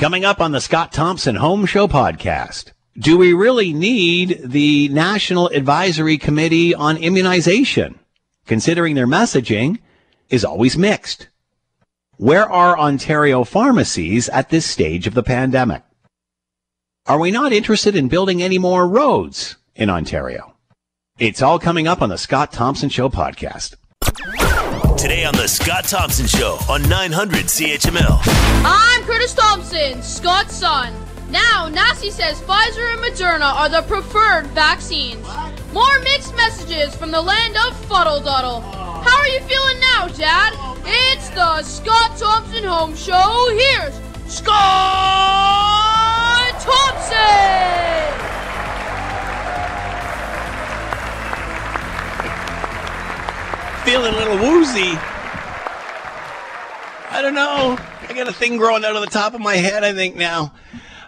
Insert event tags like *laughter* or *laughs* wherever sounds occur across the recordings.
Coming up on the Scott Thompson Home Show podcast. Do we really need the National Advisory Committee on Immunization? Considering their messaging is always mixed. Where are Ontario pharmacies at this stage of the pandemic? Are we not interested in building any more roads in Ontario? It's all coming up on the Scott Thompson Show podcast. Today on the Scott Thompson Show on 900 CHML. I'm Curtis Thompson, Scott's son. Now, NACI says Pfizer and Moderna are the preferred vaccines. More mixed messages from the land of Fuddle Duddle. How are you feeling now, Dad? It's the Scott Thompson Home Show. Here's Scott Thompson! Feeling a little woozy. I don't know. I got a thing growing out of the top of my head, I think, now.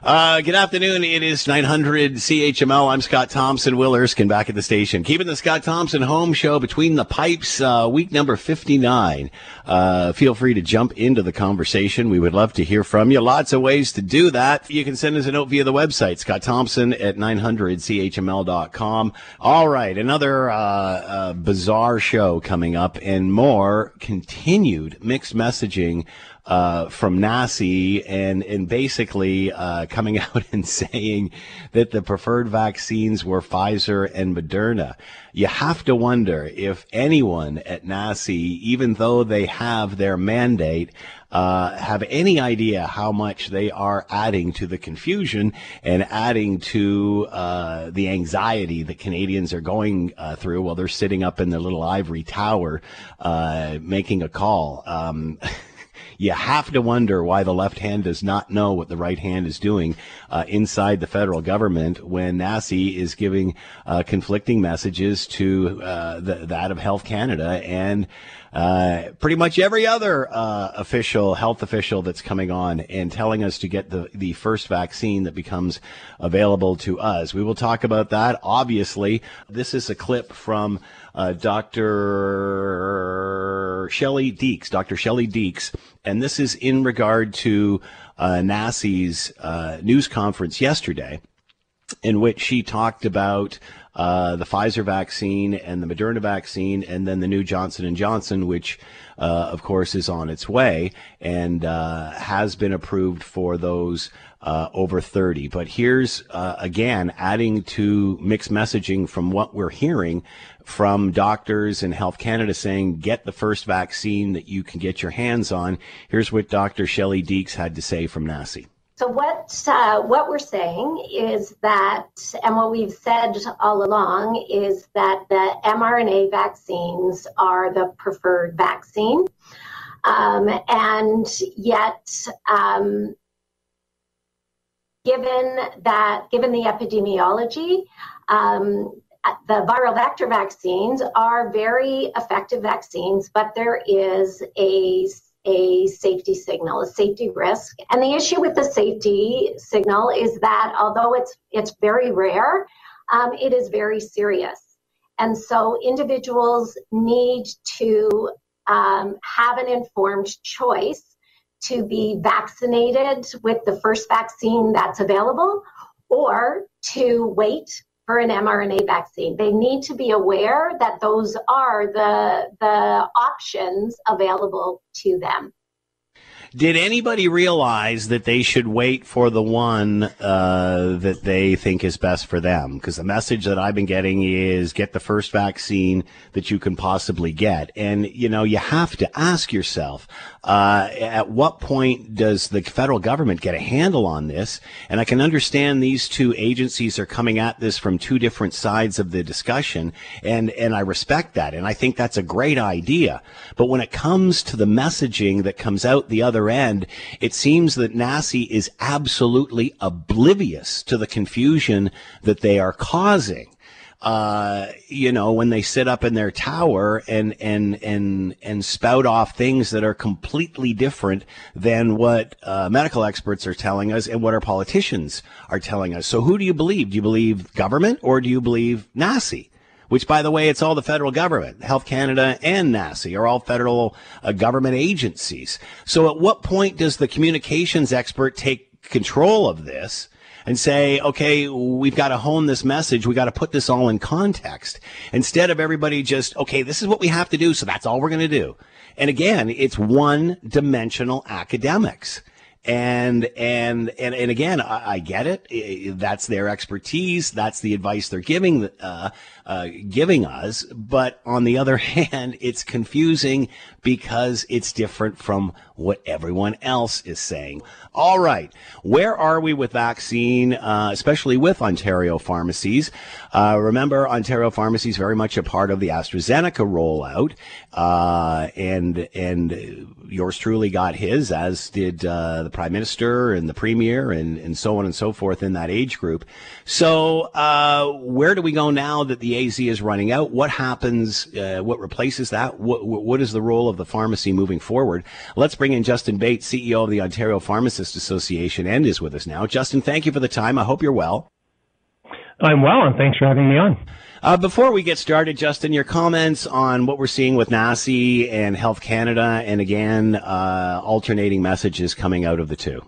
Uh, good afternoon. It is 900 CHML. I'm Scott Thompson. Will Erskine back at the station. Keeping the Scott Thompson home show between the pipes, uh, week number 59. Uh, feel free to jump into the conversation. We would love to hear from you. Lots of ways to do that. You can send us a note via the website, Scott Thompson at 900CHML.com. All right. Another, uh, uh, bizarre show coming up and more continued mixed messaging uh, from NACI and and basically uh, coming *laughs* out and saying that the preferred vaccines were Pfizer and Moderna. You have to wonder if anyone at NACI, even though they have their mandate, uh, have any idea how much they are adding to the confusion and adding to uh, the anxiety that Canadians are going uh, through while they're sitting up in their little ivory tower uh, making a call. Um, *laughs* you have to wonder why the left hand does not know what the right hand is doing uh, inside the federal government when NACI is giving uh, conflicting messages to uh, the, that of Health Canada and uh, pretty much every other uh, official, health official that's coming on and telling us to get the, the first vaccine that becomes available to us. We will talk about that. Obviously, this is a clip from uh, Dr. Shelley Deeks, Dr. Shelley Deeks, and this is in regard to uh, uh, news conference yesterday, in which she talked about uh, the Pfizer vaccine and the Moderna vaccine, and then the new Johnson and Johnson, which, uh, of course, is on its way and uh, has been approved for those uh, over 30. But here's uh, again adding to mixed messaging from what we're hearing from doctors and Health Canada saying get the first vaccine that you can get your hands on. Here's what Dr. Shelley Deeks had to say from NACI. So what uh, what we're saying is that, and what we've said all along is that the mRNA vaccines are the preferred vaccine, um, and yet, um, given that, given the epidemiology, um, the viral vector vaccines are very effective vaccines, but there is a a safety signal, a safety risk. And the issue with the safety signal is that although it's it's very rare, um, it is very serious. And so individuals need to um, have an informed choice to be vaccinated with the first vaccine that's available or to wait for an mRNA vaccine. They need to be aware that those are the, the options available to them. Did anybody realize that they should wait for the one uh, that they think is best for them? Because the message that I've been getting is get the first vaccine that you can possibly get. And, you know, you have to ask yourself, uh, at what point does the federal government get a handle on this? And I can understand these two agencies are coming at this from two different sides of the discussion, and and I respect that, and I think that's a great idea. But when it comes to the messaging that comes out the other end, it seems that NACI is absolutely oblivious to the confusion that they are causing uh, you know, when they sit up in their tower and, and, and, and spout off things that are completely different than what uh, medical experts are telling us and what our politicians are telling us. So who do you believe? Do you believe government or do you believe NACI? Which, by the way, it's all the federal government. Health Canada and NACI are all federal uh, government agencies. So at what point does the communications expert take control of this and say, okay, we've got to hone this message. We got to put this all in context instead of everybody just, okay, this is what we have to do. So that's all we're going to do. And again, it's one dimensional academics and and and and again, I, I, get it. That's their expertise. That's the advice they're giving uh, uh, giving us. But on the other *laughs* hand, it's confusing because it's different from what everyone else is saying. All right, where are we with vaccine, uh, especially with Ontario pharmacies? Uh, remember, Ontario pharmacies very much a part of the AstraZeneca rollout, uh, and and yours truly got his, as did uh, the prime minister and the premier, and and so on and so forth in that age group. So, uh, where do we go now that the AZ is running out? What happens? Uh, what replaces that? What what is the role of the pharmacy moving forward? Let's bring in Justin Bates, CEO of the Ontario Pharmacists Association, and is with us now. Justin, thank you for the time. I hope you're well. I'm well, and thanks for having me on. Uh, before we get started, Justin, your comments on what we're seeing with NACI and Health Canada, and again, uh, alternating messages coming out of the two.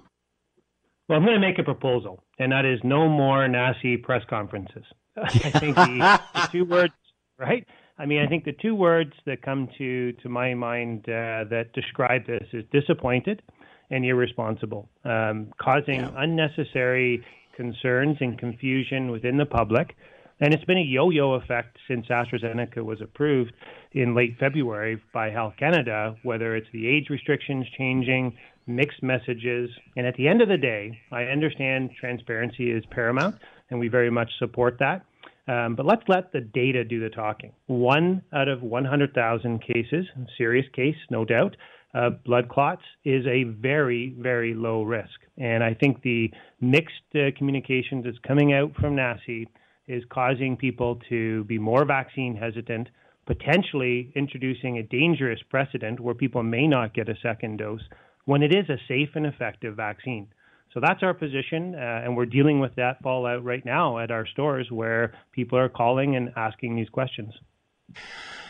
Well, I'm going to make a proposal, and that is no more NACI press conferences. *laughs* I think the, the, two *laughs* words, right? I mean, I think the two words that come to to my mind uh, that describe this is disappointed and irresponsible, um, causing yeah. unnecessary concerns and confusion within the public. And it's been a yo yo effect since AstraZeneca was approved in late February by Health Canada, whether it's the age restrictions changing, mixed messages. And at the end of the day, I understand transparency is paramount, and we very much support that. Um, but let's let the data do the talking. One out of 100,000 cases, serious case, no doubt, uh, blood clots is a very, very low risk. And I think the mixed uh, communications that's coming out from NACI is causing people to be more vaccine hesitant, potentially introducing a dangerous precedent where people may not get a second dose when it is a safe and effective vaccine. So that's our position, uh, and we're dealing with that fallout right now at our stores where people are calling and asking these questions.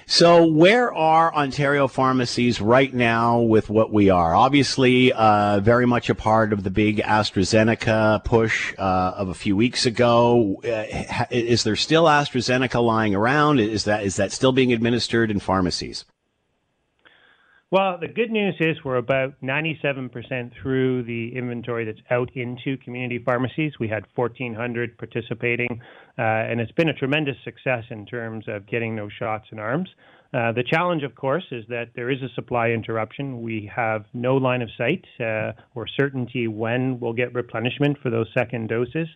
So, where are Ontario pharmacies right now with what we are? Obviously, uh, very much a part of the big AstraZeneca push uh, of a few weeks ago. Uh, is there still AstraZeneca lying around? Is that is that still being administered in pharmacies? Well, the good news is we're about 97% through the inventory that's out into community pharmacies. We had 1,400 participating, uh, and it's been a tremendous success in terms of getting those shots in arms. Uh, the challenge, of course, is that there is a supply interruption. We have no line of sight uh, or certainty when we'll get replenishment for those second doses.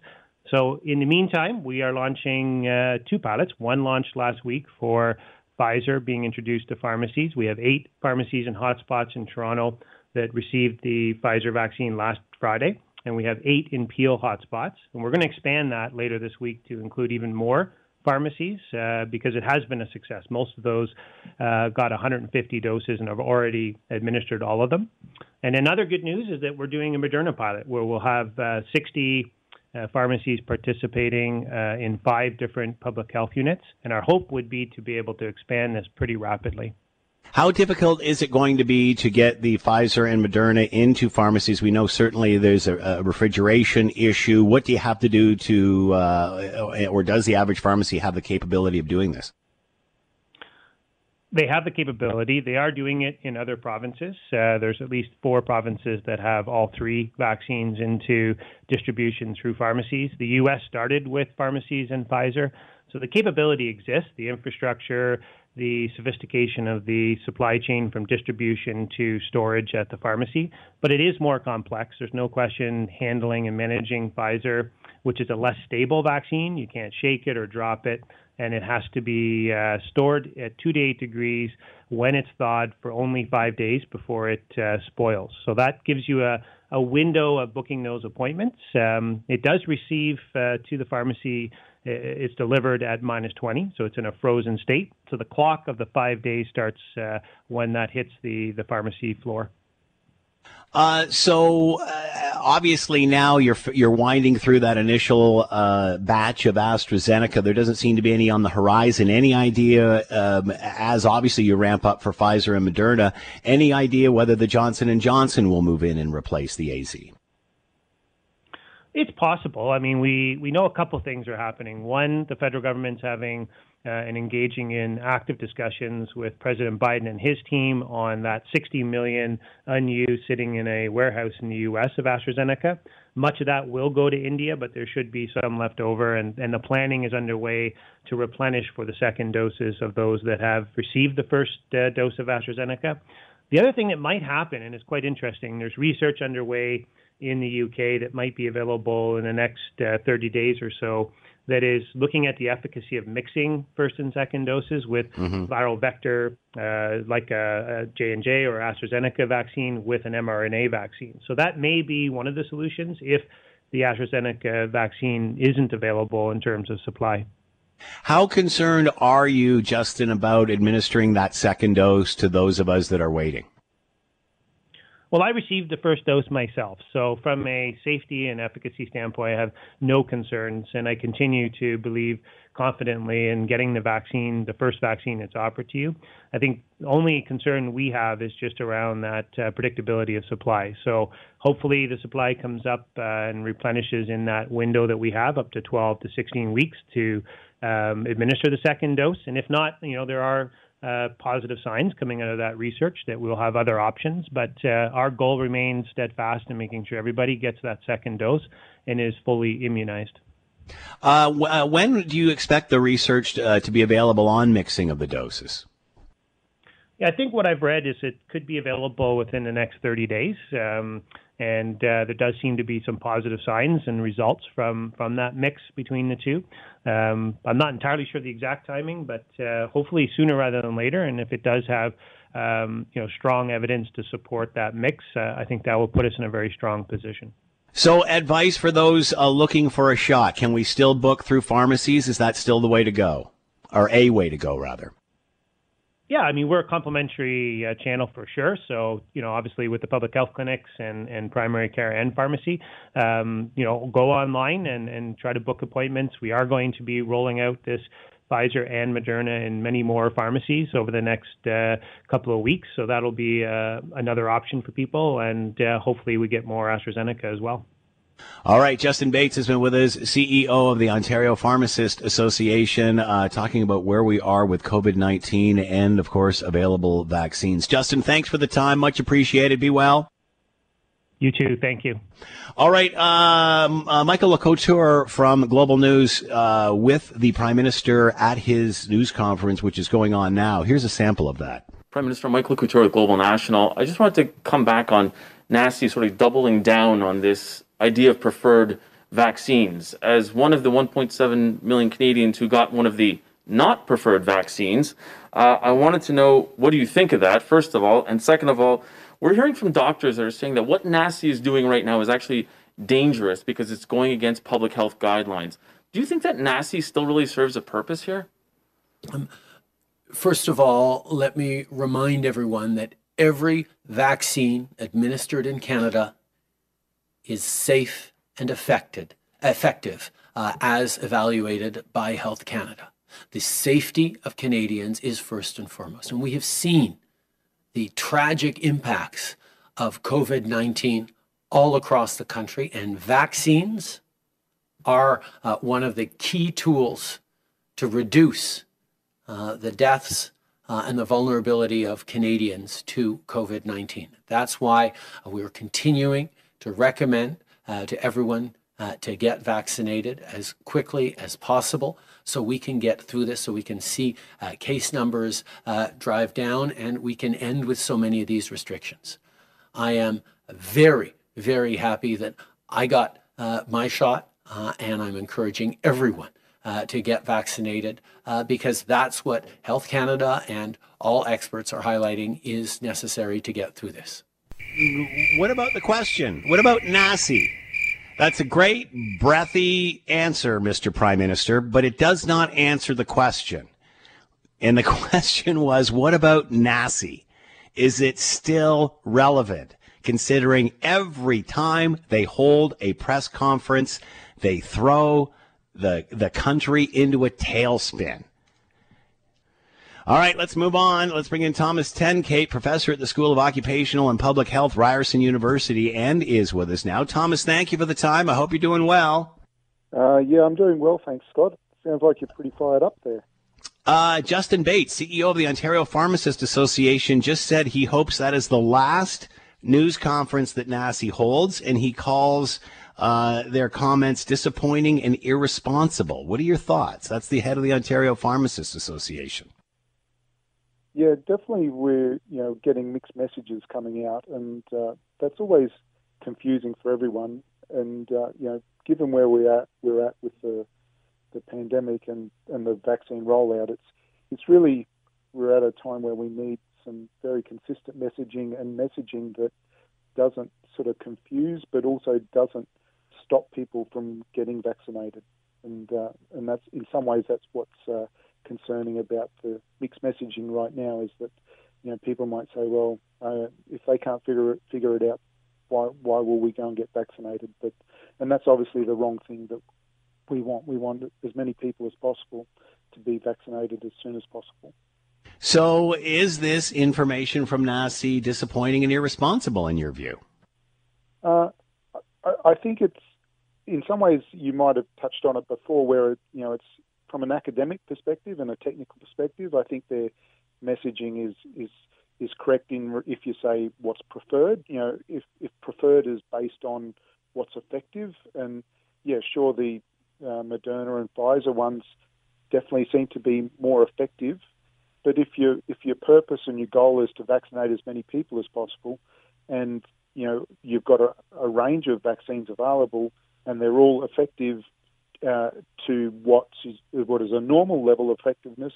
So, in the meantime, we are launching uh, two pilots. One launched last week for Pfizer being introduced to pharmacies. We have eight pharmacies and hotspots in Toronto that received the Pfizer vaccine last Friday, and we have eight in Peel hotspots. And we're going to expand that later this week to include even more pharmacies uh, because it has been a success. Most of those uh, got 150 doses and have already administered all of them. And another good news is that we're doing a Moderna pilot where we'll have uh, 60 uh, pharmacies participating uh, in five different public health units. And our hope would be to be able to expand this pretty rapidly. How difficult is it going to be to get the Pfizer and Moderna into pharmacies? We know certainly there's a, a refrigeration issue. What do you have to do to, uh, or does the average pharmacy have the capability of doing this? They have the capability. They are doing it in other provinces. Uh, there's at least four provinces that have all three vaccines into distribution through pharmacies. The U.S. started with pharmacies and Pfizer. So the capability exists, the infrastructure, the sophistication of the supply chain from distribution to storage at the pharmacy. But it is more complex. There's no question handling and managing Pfizer, which is a less stable vaccine. You can't shake it or drop it and it has to be uh, stored at two to eight degrees when it's thawed for only five days before it uh, spoils. So that gives you a, a window of booking those appointments. Um, it does receive uh, to the pharmacy, it's delivered at minus 20, so it's in a frozen state. So the clock of the five days starts uh, when that hits the, the pharmacy floor. Uh, so uh, obviously now you're you're winding through that initial uh, batch of AstraZeneca. There doesn't seem to be any on the horizon. Any idea, um, as obviously you ramp up for Pfizer and Moderna, any idea whether the Johnson and Johnson will move in and replace the AZ? It's possible. I mean, we, we know a couple things are happening. One, the federal government's having and engaging in active discussions with President Biden and his team on that 60 million unused sitting in a warehouse in the U.S. of AstraZeneca. Much of that will go to India, but there should be some left over, and, and the planning is underway to replenish for the second doses of those that have received the first uh, dose of AstraZeneca. The other thing that might happen, and it's quite interesting, there's research underway in the UK that might be available in the next uh, 30 days or so that is looking at the efficacy of mixing first and second doses with mm-hmm. viral vector uh, like a, a J&J or AstraZeneca vaccine with an mRNA vaccine. So that may be one of the solutions if the AstraZeneca vaccine isn't available in terms of supply. How concerned are you, Justin, about administering that second dose to those of us that are waiting? Well, I received the first dose myself. So, from a safety and efficacy standpoint, I have no concerns. And I continue to believe confidently in getting the vaccine, the first vaccine that's offered to you. I think the only concern we have is just around that uh, predictability of supply. So, hopefully, the supply comes up uh, and replenishes in that window that we have up to 12 to 16 weeks to um, administer the second dose. And if not, you know, there are uh, positive signs coming out of that research that we'll have other options. But uh, our goal remains steadfast in making sure everybody gets that second dose and is fully immunized. Uh, w- uh, when do you expect the research uh, to be available on mixing of the doses? I think what I've read is it could be available within the next 30 days. Um, and uh, there does seem to be some positive signs and results from from that mix between the two. Um, I'm not entirely sure the exact timing, but uh, hopefully sooner rather than later. And if it does have um, you know strong evidence to support that mix, uh, I think that will put us in a very strong position. So, advice for those uh, looking for a shot: Can we still book through pharmacies? Is that still the way to go, or a way to go rather? Yeah, I mean, we're a complementary uh, channel for sure. So, you know, obviously with the public health clinics and, and primary care and pharmacy, um, you know, go online and, and try to book appointments. We are going to be rolling out this Pfizer and Moderna in many more pharmacies over the next uh, couple of weeks. So that'll be uh, another option for people. And uh, hopefully we get more AstraZeneca as well. All right, Justin Bates has been with us, CEO of the Ontario Pharmacist Association, uh, talking about where we are with COVID 19 and, of course, available vaccines. Justin, thanks for the time. Much appreciated. Be well. You too. Thank you. All right. Um, uh, Michael LaCouture from Global News uh, with the Prime Minister at his news conference, which is going on now. Here's a sample of that. Prime Minister Michael LeCouture with Global National. I just wanted to come back on NACI sort of doubling down on this idea of preferred vaccines. As one of the 1.7 million Canadians who got one of the not preferred vaccines, uh, I wanted to know what do you think of that, first of all? And second of all, we're hearing from doctors that are saying that what NACI is doing right now is actually dangerous because it's going against public health guidelines. Do you think that NACI still really serves a purpose here? Um, first of all, let me remind everyone that every vaccine administered in Canada is safe and effective, effective uh, as evaluated by Health Canada. The safety of Canadians is first and foremost. And we have seen the tragic impacts of COVID 19 all across the country, and vaccines are uh, one of the key tools to reduce uh, the deaths uh, and the vulnerability of Canadians to COVID 19. That's why uh, we're continuing to recommend uh, to everyone uh, to get vaccinated as quickly as possible so we can get through this, so we can see uh, case numbers uh, drive down and we can end with so many of these restrictions. I am very, very happy that I got uh, my shot uh, and I'm encouraging everyone to get vaccinated because that's what Health Canada and all experts are highlighting is necessary to get through this what about the question? What about NACI? That's a great, breathy answer, Mr. Prime Minister, but it does not answer the question. And the *laughs* question was, what about NACI? Is it still relevant? Considering every time they hold a press conference, they throw the, the country into a tailspin. All right, let's move on. Let's bring in Thomas Tenkate, professor at the School of Occupational and Public Health, Ryerson University, and is with us now. Thomas, thank you for the time. I hope you're doing well. Uh, yeah, I'm doing well, thanks, Scott. Sounds like you're pretty fired up there. Uh, Justin Bates, CEO of the Ontario Pharmacist Association, just said he hopes that is the last news conference that NACI holds, and he calls uh, their comments disappointing and irresponsible. What are your thoughts? That's the head of the Ontario Pharmacist Association. Yeah, definitely. We're you know getting mixed messages coming out, and uh, that's always confusing for everyone. And uh, you know, given where we are, we're at with the the pandemic and, and the vaccine rollout, it's it's really we're at a time where we need some very consistent messaging and messaging that doesn't sort of confuse, but also doesn't stop people from getting vaccinated. And uh, and that's in some ways that's what's uh, concerning about the mixed messaging right now is that you know people might say, well, uh, if they can't figure it figure it out, why why will we go and get vaccinated? But and that's obviously the wrong thing that we want. We want as many people as possible to be vaccinated as soon as possible. So, is this information from NACI disappointing and irresponsible in your view? Uh, I, I think it's in some ways you might have touched on it before, where it, you know it's from an academic perspective and a technical perspective. I think their messaging is is is correct in if you say what's preferred. You know, if if preferred is based on what's effective, and yeah, sure, the uh, Moderna and Pfizer ones definitely seem to be more effective. But if you if your purpose and your goal is to vaccinate as many people as possible, and you know you've got a, a range of vaccines available, and they're all effective uh, to what is what is a normal level of effectiveness,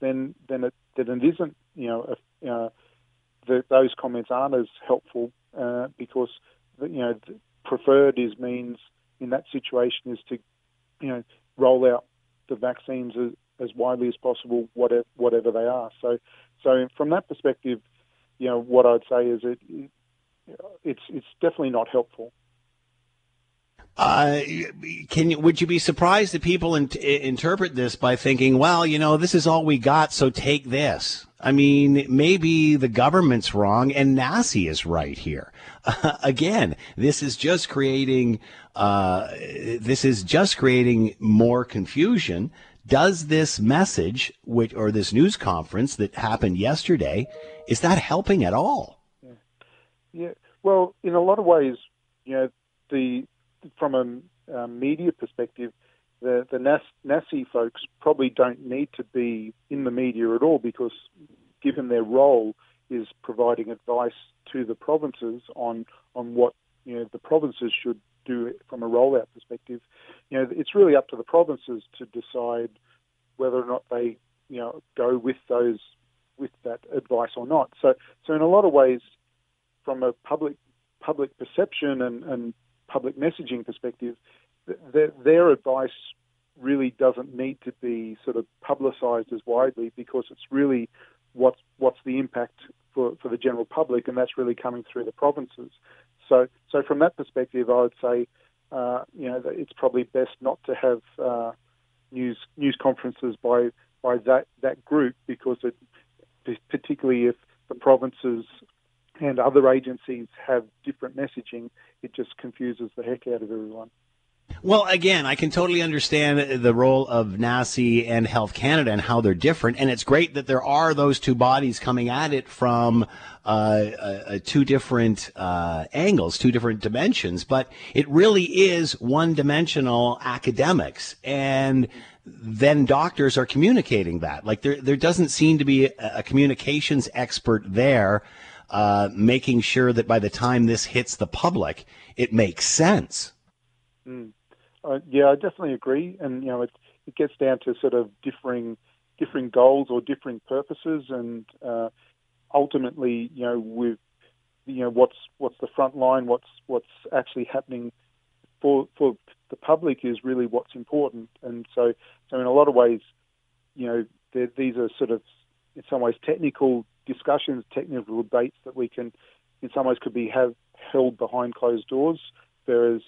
then then it then it isn't you know uh, the, those comments aren't as helpful uh, because you know preferred is means in that situation is to you know roll out the vaccines as, as widely as possible, whatever whatever they are. So so from that perspective, you know what I'd say is it it's it's definitely not helpful. Uh, can you, would you be surprised that people in, interpret this by thinking, well, you know, this is all we got, so take this? I mean, maybe the government's wrong and NACI is right here. Uh, *laughs* again, this is just creating, uh, this is just creating more confusion. Does this message, which, or this news conference that happened yesterday, is that helping at all? Yeah. yeah. Well, in a lot of ways, you know, the from a, a media perspective, the, the NAS, folks probably don't need to be in the media at all because, given their role, is providing advice to the provinces on on what you know the provinces should do from a rollout perspective. You know, it's really up to the provinces to decide whether or not they you know go with those with that advice or not. So so in a lot of ways, from a public public perception and, and public messaging perspective, their, their advice really doesn't need to be sort of publicised as widely because it's really what's what's the impact for, for the general public, and that's really coming through the provinces. So so from that perspective, I would say uh, you know it's probably best not to have uh, news news conferences by by that that group because it particularly if the provinces and other agencies have different messaging, it just confuses the heck out of everyone. Well, again, I can totally understand the role of NACI and Health Canada and how they're different, and it's great that there are those two bodies coming at it from uh, uh, two different uh, angles, two different dimensions. But it really is one-dimensional academics, and then doctors are communicating that. Like there, there doesn't seem to be a, a communications expert there uh, making sure that by the time this hits the public, it makes sense. Mm. Uh, yeah, I definitely agree, and you know, it it gets down to sort of differing differing goals or differing purposes, and uh, ultimately, you know, with you know what's what's the front line, what's what's actually happening for for the public is really what's important, and so so in a lot of ways, you know, these are sort of in some ways technical discussions, technical debates that we can, in some ways, could be have held behind closed doors, whereas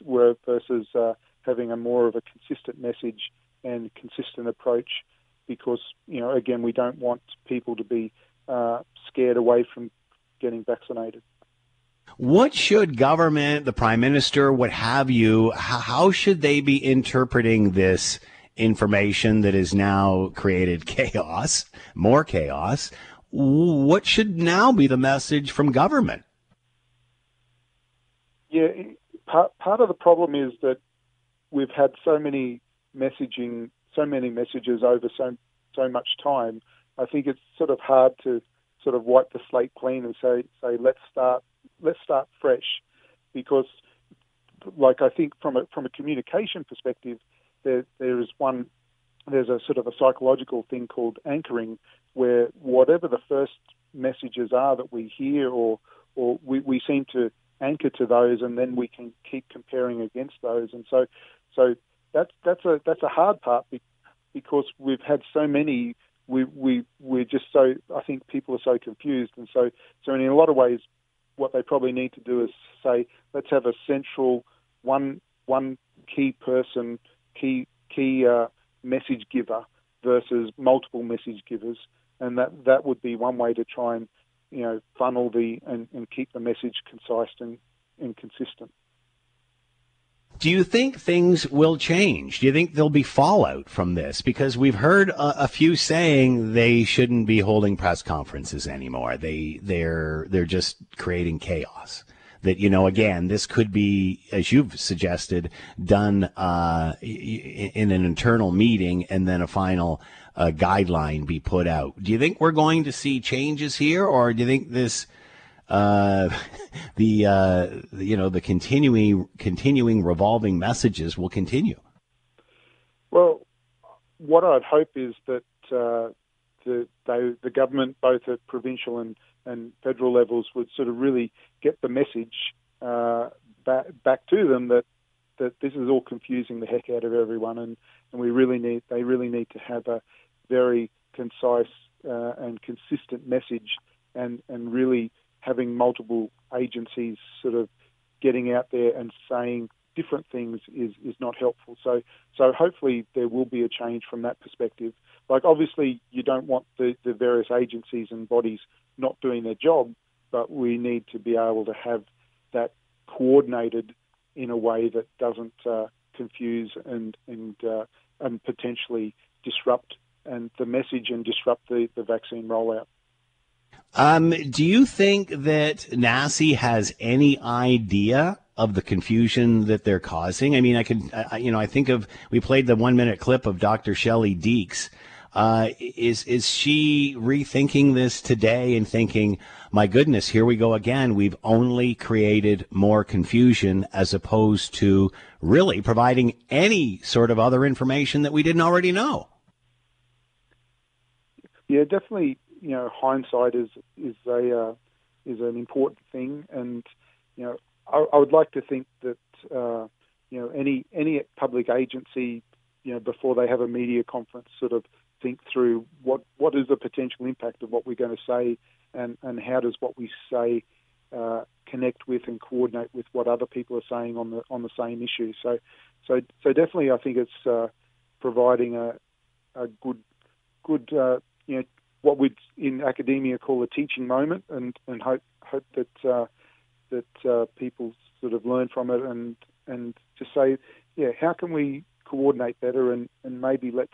versus uh, having a more of a consistent message and consistent approach because you know again we don't want people to be uh, scared away from getting vaccinated. What should government, the prime minister, what have you, how should they be interpreting this information that has now created *laughs* chaos, more chaos? What should now be the message from government? Yeah, part, part of the problem is that we've had so many messaging, so many messages over so so much time. I think it's sort of hard to sort of wipe the slate clean and say say let's start let's start fresh, because like I think from a from a communication perspective, there there is one there's a sort of a psychological thing called anchoring, where whatever the first messages are that we hear or or we, we seem to anchor to those and then we can keep comparing against those. And so so that's that's a that's a hard part because we've had so many we we we're just so I think people are so confused. And so so in a lot of ways what they probably need to do is say let's have a central one one key person key key uh, message giver versus multiple message givers and that that would be one way to try and you know funnel the and, and keep the message concise and, and consistent. Do you think things will change? Do you think there'll be fallout from this? Because we've heard a, a, few saying they shouldn't be holding press conferences anymore. They they're they're just creating chaos. That you know, again, this could be, as you've suggested, done uh, in an internal meeting and then a final uh, guideline be put out. Do you think we're going to see changes here, or do you think this? Uh, *laughs* the uh, you know the continuing continuing revolving messages will continue. Well, what I'd hope is that uh, the they, the government, both at provincial and, and federal levels, would sort of really get the message uh, back back to them that that this is all confusing the heck out of everyone, and, and we really need they really need to have a very concise uh, and consistent message, and and really having multiple agencies sort of getting out there and saying different things is, is not helpful. So so hopefully there will be a change from that perspective. Like obviously you don't want the, the various agencies and bodies not doing their job, but we need to be able to have that coordinated in a way that doesn't uh, confuse and and uh, and potentially disrupt and the message and disrupt the, the vaccine rollout. Um, do you think that NACI has any idea of the confusion that they're causing? I mean, I could, I, you know, I think of we played the one minute clip of Dr. Shelley Deeks. Uh, is is she rethinking this today and thinking, my goodness, here we go again. We've only created more confusion as opposed to really providing any sort of other information that we didn't already know. Yeah, definitely. You know, hindsight is is a uh, is an important thing, and you know, I, I would like to think that uh, you know any any public agency, you know, before they have a media conference, sort of think through what what is the potential impact of what we're going to say, and and how does what we say uh, connect with and coordinate with what other people are saying on the on the same issue. So, so so definitely, I think it's uh, providing a a good good uh, you know what we'd in academia call a teaching moment, and and hope hope that uh, that uh, people sort of learn from it, and and to say, yeah, how can we coordinate better, and and maybe let's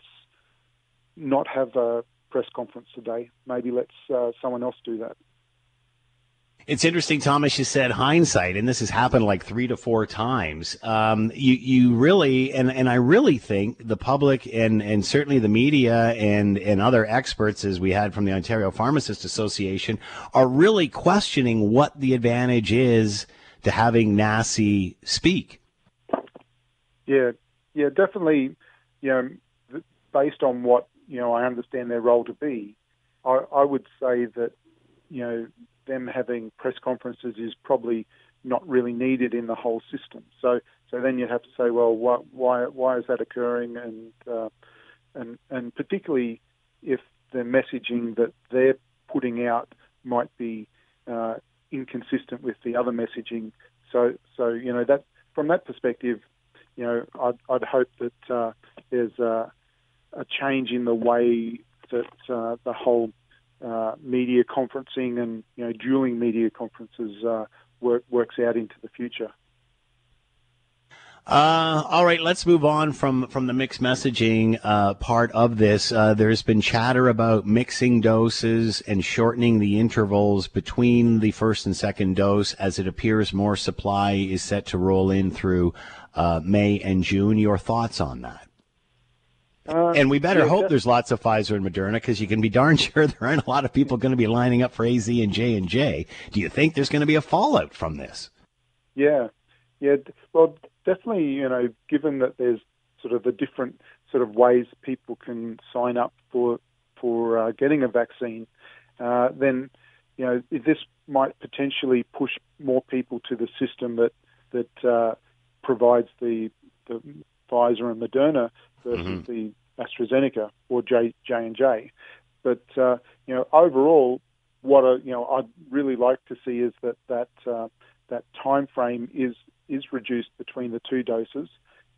not have a press conference today. Maybe let's uh, someone else do that. It's interesting, Thomas. You said hindsight, and this has happened like three to four times. Um, you you really and and I really think the public and and certainly the media and and other experts, as we had from the Ontario Pharmacist Association, are really questioning what the advantage is to having NACI speak. Yeah, yeah, definitely. You know, based on what you know, I understand their role to be. I, I would say that you know them having press conferences is probably not really needed in the whole system. So so then you have to say, well, why why, why is that occurring? And uh, and and particularly if the messaging that they're putting out might be uh, inconsistent with the other messaging. So so you know that from that perspective, you know I'd, I'd hope that uh, there's uh, a change in the way that uh, the whole uh, media conferencing and you know dueling media conferences uh, work, works out into the future. Uh, all right, let's move on from, from the mixed messaging uh, part of this. Uh, there's been chatter about mixing doses and shortening the intervals between the first and second dose as it appears more supply is set to roll in through uh, May and June. Your thoughts on that? Uh, and we better yeah, hope there's lots of Pfizer and Moderna because you can be darn *laughs* sure there aren't a lot of people going to be lining up for AZ and J and J. Do you think there's going to be a fallout from this? Yeah, yeah. Well, definitely. You know, given that there's sort of the different sort of ways people can sign up for for uh, getting a vaccine, uh, then you know this might potentially push more people to the system that that uh, provides the the Pfizer and Moderna versus the AstraZeneca or J J and J. But uh, you know, overall, what I, you know I'd really like to see is that that uh, that time frame is is reduced between the two doses,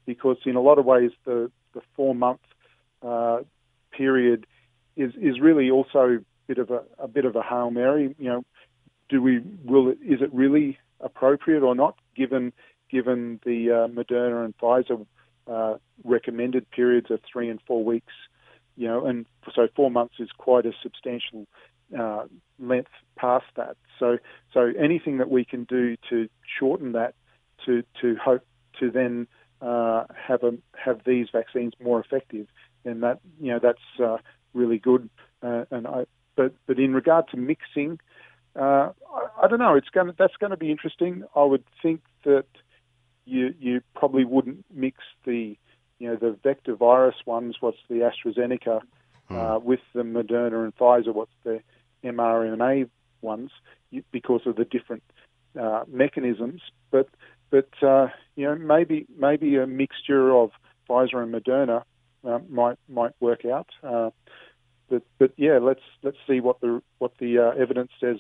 because in a lot of ways the the four month uh, period is is really also a bit of a, a bit of a hail mary. You know, do we will it, is it really appropriate or not given given the uh, Moderna and Pfizer uh, recommended periods of three and four weeks? You know, and so four months is quite a substantial uh, length past that. So, so anything that we can do to shorten that, to to hope to then uh, have a have these vaccines more effective, then that you know that's uh, really good. Uh, and I, but but in regard to mixing, uh, I, I don't know. It's going that's going to be interesting. I would think that you you probably wouldn't mix the you know the vector virus ones. What's the AstraZeneca uh, with the Moderna and Pfizer? What's the mRNA ones? Because of the different uh, mechanisms. But but uh, you know maybe maybe a mixture of Pfizer and Moderna uh, might might work out. Uh, but but yeah, let's let's see what the what the uh, evidence says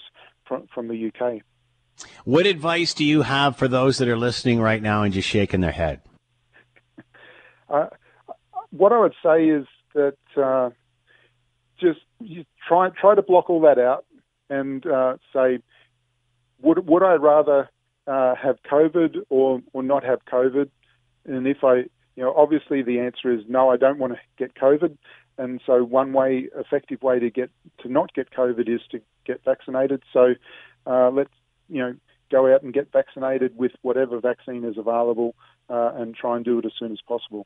from from the UK. What advice do you have for those that are listening right now and just shaking their head? Uh, what I would say is that uh, just try try to block all that out and uh, say, would would I rather uh, have COVID or or not have COVID? And if I, you know, obviously the answer is no, I don't want to get COVID. And so one way, effective way to get to not get COVID is to get vaccinated. So uh, let's you know go out and get vaccinated with whatever vaccine is available uh, and try and do it as soon as possible.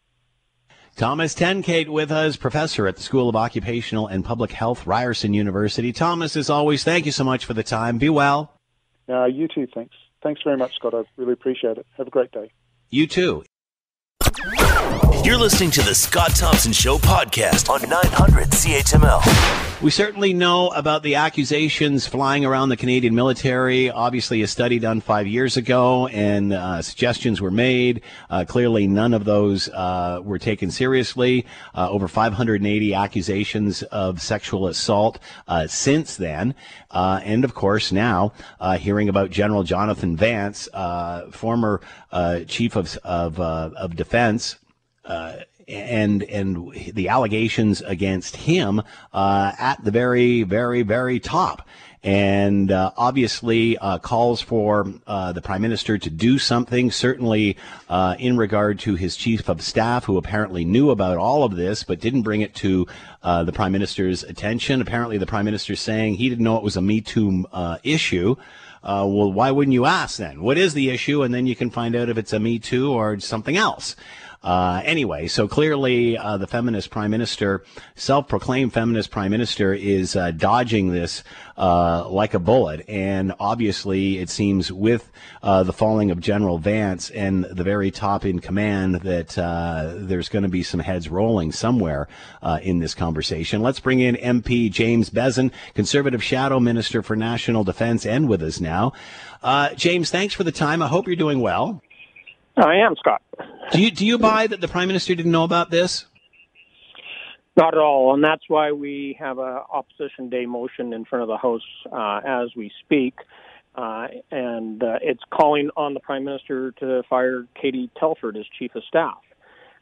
Thomas Tenkate with us, professor at the School of Occupational and Public Health, Ryerson University. Thomas, as always, thank you so much for the time. Be well. Uh, you too, thanks. Thanks very much, Scott. I really appreciate it. Have a great day. You too. You're listening to the Scott Thompson Show podcast on 900 CHML. We certainly know about the accusations flying around the Canadian military. Obviously, a study done five years ago, and uh, suggestions were made. Uh, clearly, none of those uh, were taken seriously. Uh, over 580 accusations of sexual assault uh, since then, uh, and of course, now hearing about General Jonathan Vance, former chief of of, of defense uh, and and the allegations against him uh, at the very very very top and uh, obviously uh, calls for uh, the prime minister to do something certainly uh, in regard to his chief of staff who apparently knew about all of this but didn't bring it to uh, the prime minister's attention apparently the prime minister saying he didn't know it was a me too uh, issue well, why wouldn't you ask then? What is the issue? And then you can find out if it's a Me Too or something else. Uh, anyway, so clearly uh, the feminist prime minister, self-proclaimed feminist prime minister, is uh, dodging this uh, like a bullet. And obviously, it seems with uh, the falling of General Vance and the very top in command that uh, there's going to be some heads rolling somewhere uh, in this conversation. Let's bring in MP James Bezan, conservative shadow minister for national defense, and with us now. Uh, James, thanks for the time. I hope you're doing well. I am, Scott. Do you do you buy that the prime minister didn't know about this? Not at all, and that's why we have a opposition day motion in front of the House uh, as we speak, uh, and uh, it's calling on the Prime Minister to fire Katie Telford as Chief of Staff.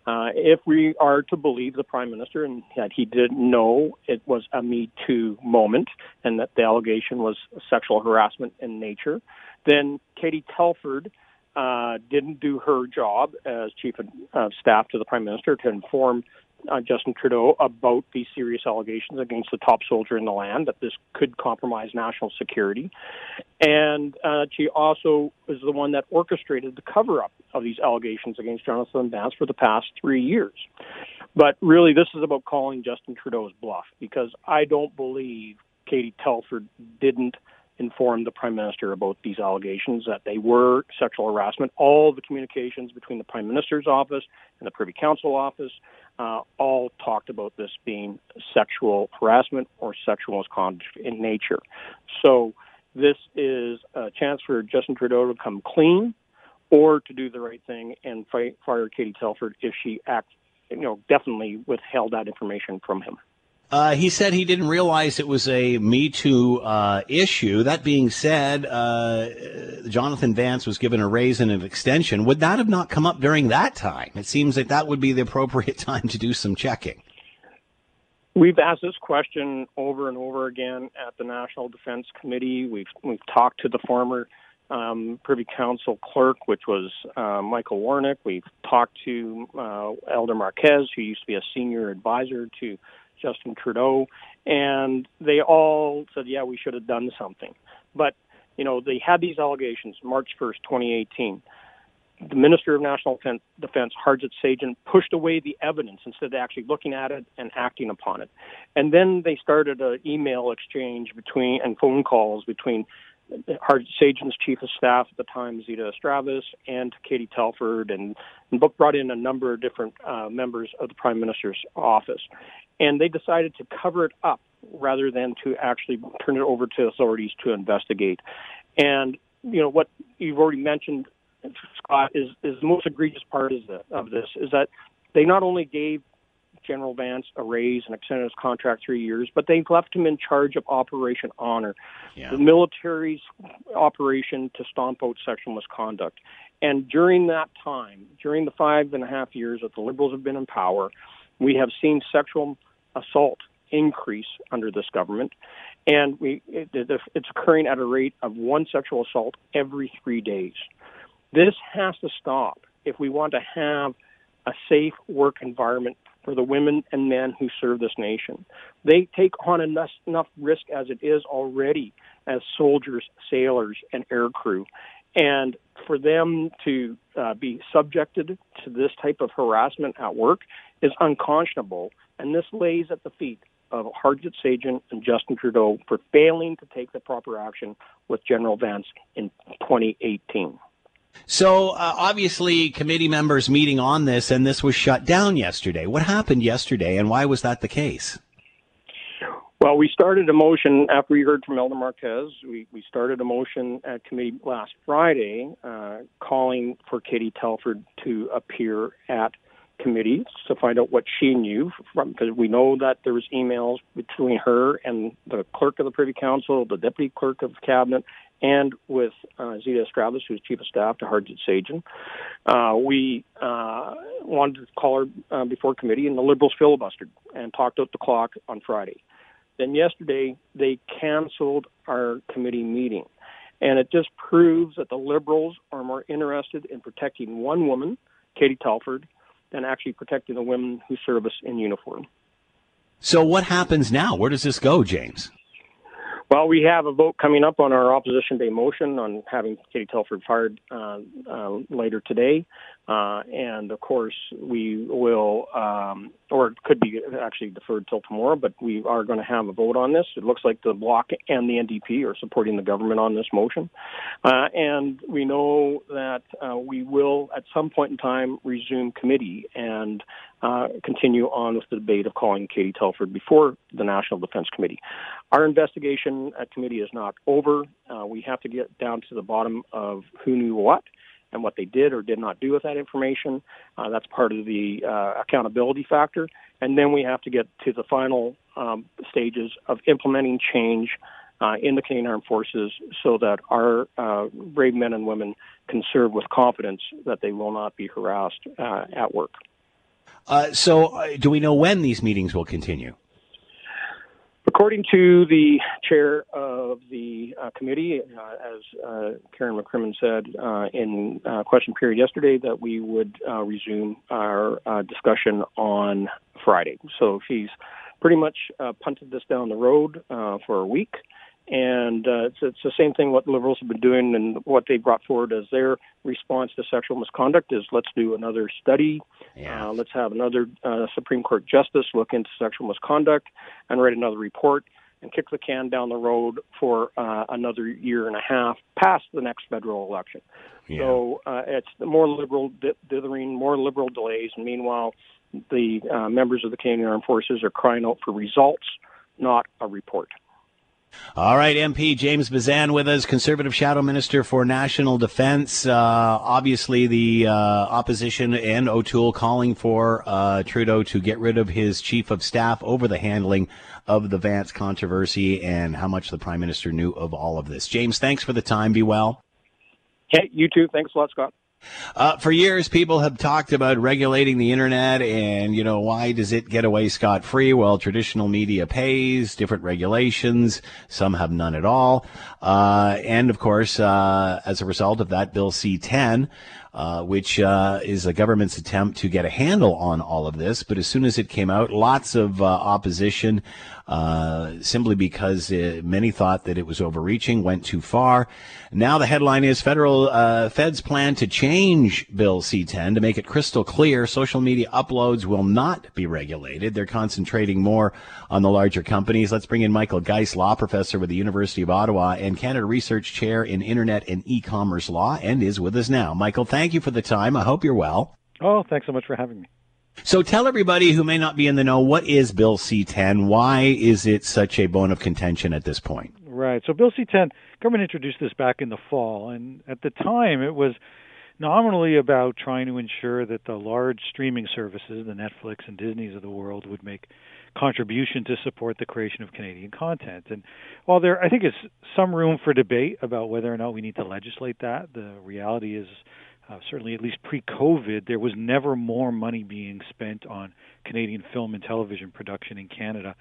Uh, if we are to believe the prime minister and that he didn't know it was a Me Too moment and that the allegation was sexual harassment in nature, then Katie Telford uh, didn't do her job as chief of staff to the prime minister to inform uh, Justin Trudeau about these serious allegations against the top soldier in the land, that this could compromise national security. And uh, she also is the one that orchestrated the cover up of these allegations against Jonathan Vance for the past three years. But really, this is about calling Justin Trudeau's bluff because I don't believe Katie Telford didn't informed the prime minister about these allegations that they were sexual harassment. All the communications between the prime minister's office and the privy council office uh, all talked about this being sexual harassment or sexual misconduct in nature. So this is a chance for Justin Trudeau to come clean or to do the right thing and fight, fire Katie Telford if she acts, you know, definitely withheld that information from him. Uh, he said he didn't realize it was a Me Too uh, issue. That being said, uh, Jonathan Vance was given a raise and an extension. Would that have not come up during that time? It seems like that would be the appropriate *laughs* time to do some checking. We've asked this question over and over again at the National Defense Committee. We've we've talked to the former um, Privy Council clerk, which was uh, Michael Wernick. We've talked to uh, Elder Marques, who used to be a senior advisor to Justin Trudeau, and they all said, yeah, we should have done something. But, you know, they had these allegations March 1st, 2018. The Minister of National Defense, Harjit Sajjan, pushed away the evidence instead of actually looking at it and acting upon it. And then they started an email exchange between and phone calls between Harjit Sajjan's chief of staff at the time, Zita Astravas, and Katie Telford, and, and brought in a number of different uh, members of the Prime Minister's office and they decided to cover it up rather than to actually turn it over to authorities to investigate. And you know what you've already mentioned, Scott, is is the most egregious part of this is that they not only gave General Vance a raise and extended his contract three years, but they've left him in charge of Operation Honor, yeah. the military's operation to stomp out sexual misconduct. And during that time, during the five and a half years that the Liberals have been in power, we have seen sexual assault increase under this government, and we it, it's occurring at a rate of one sexual assault every three days. This has to stop if we want to have a safe work environment for the women and men who serve this nation. They take on enough, enough risk as it is already as soldiers, sailors, and aircrew. And for them to uh, be subjected to this type of harassment at work is unconscionable and this lays at the feet of Harjit Sajjan and Justin Trudeau for failing to take the proper action with General Vance in 2018. So uh, obviously, committee members meeting on this, and this was shut down yesterday. What happened yesterday, and why was that the case? Well, we started a motion after we heard from Elder Marques. We, we started a motion at committee last Friday uh, calling for Katie Telford to appear at committee to find out what she knew from because we know that there was emails between her and the clerk of the Privy Council, the deputy clerk of the cabinet, and with uh, Zita Astravas, who's chief of staff to Harjit Sajjan. Uh, we uh, wanted to call her uh, before committee, and the Liberals filibustered and talked out the clock on Friday. Then yesterday they canceled our committee meeting. And it just proves that the Liberals are more interested in protecting one woman, Katie Telford, than actually protecting the women who serve us in uniform. So, what happens now? Where does this go, James? Well, we have a vote coming up on our opposition day motion on having Katie Telford fired uh, uh, later today. Uh, and of course, we will, um, or it could be actually deferred till tomorrow, but we are going to have a vote on this. It looks like the Bloc and the NDP are supporting the government on this motion. Uh, and we know that uh, we will, at some point in time, resume committee and uh, continue on with the debate of calling Katie Telford before the National Defense Committee. Our investigation at committee is not over. Uh, we have to get down to the bottom of who knew what and what they did or did not do with that information. Uh, that's part of the uh, accountability factor. And then we have to get to the final um, stages of implementing change uh, in the Canadian Armed Forces so that our uh, brave men and women can serve with confidence that they will not be harassed uh, at work. Uh, so, do we know when these meetings will continue? According to the chair of the uh, committee, uh, as uh, Karen McCrimmon said uh, in uh, question period yesterday, that we would resume our discussion on Friday. So she's pretty much punted this down the road for a week. And uh, it's, it's the same thing what Liberals have been doing and what they brought forward as their response to sexual misconduct is let's do another study. Yeah. let's have another uh, Supreme Court justice look into sexual misconduct and write another report and kick the can down the road for uh, another year and a half past the next federal election. Yeah. So uh, it's more liberal dithering, more liberal delays, and meanwhile, the uh, members of the Canadian Armed Forces are crying out for results, not a report. All right, MP James Bezan with us, Conservative Shadow Minister for National Defense. Uh, obviously, the uh, opposition and O'Toole calling for uh, Trudeau to get rid of his chief of staff over the handling of the Vance controversy and how much the Prime Minister knew of all of this. James, thanks for the time. Be well. Hey, you too. Thanks a lot, Scott. Uh, for years, people have talked about regulating the internet and, you know, why does it get away scot free? Well, traditional media pays, different regulations. Some have none at all. Uh, and of course, uh, as a result of that, Bill C 10 uh, which uh, is a government's attempt to get a handle on all of this. But as soon as it came out, lots of uh, opposition, uh, simply because uh, many thought that it was overreaching, went too far. Now the headline is federal uh, feds plan to change Bill C-10 to make it crystal clear social media uploads will not be regulated. They're concentrating more on the larger companies. Let's bring in Michael Geist, law professor with the University of Ottawa and Canada Research Chair in Internet and E-commerce law, and is with us now. Michael, thank you for the time. I hope you're well. Oh, thanks so much for having me. So tell everybody who may not be in the know what is Bill C-10? Why is it such a bone of contention at this point? Right. So Bill C-10, government introduced this back in the fall, and at the time it was nominally about trying to ensure that the large streaming services, the Netflix and Disney's of the world, would make contribution to support the creation of Canadian content. And while there, I think, is some room for debate about whether or not we need to legislate that, the reality is uh, certainly at least pre-COVID, there was never more money being spent on Canadian film and television production in Canada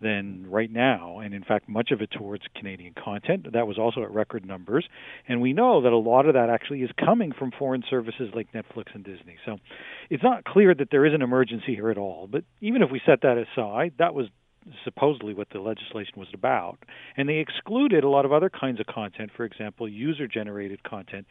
than right now, and in fact, much of it towards Canadian content. That was also at record numbers, and we know that a lot of that actually is coming from foreign services like Netflix and Disney. So, it's not clear that there is an emergency here at all. But even if we set that aside, that was supposedly what the legislation was about. And they excluded a lot of other kinds of content, for example, user generated content,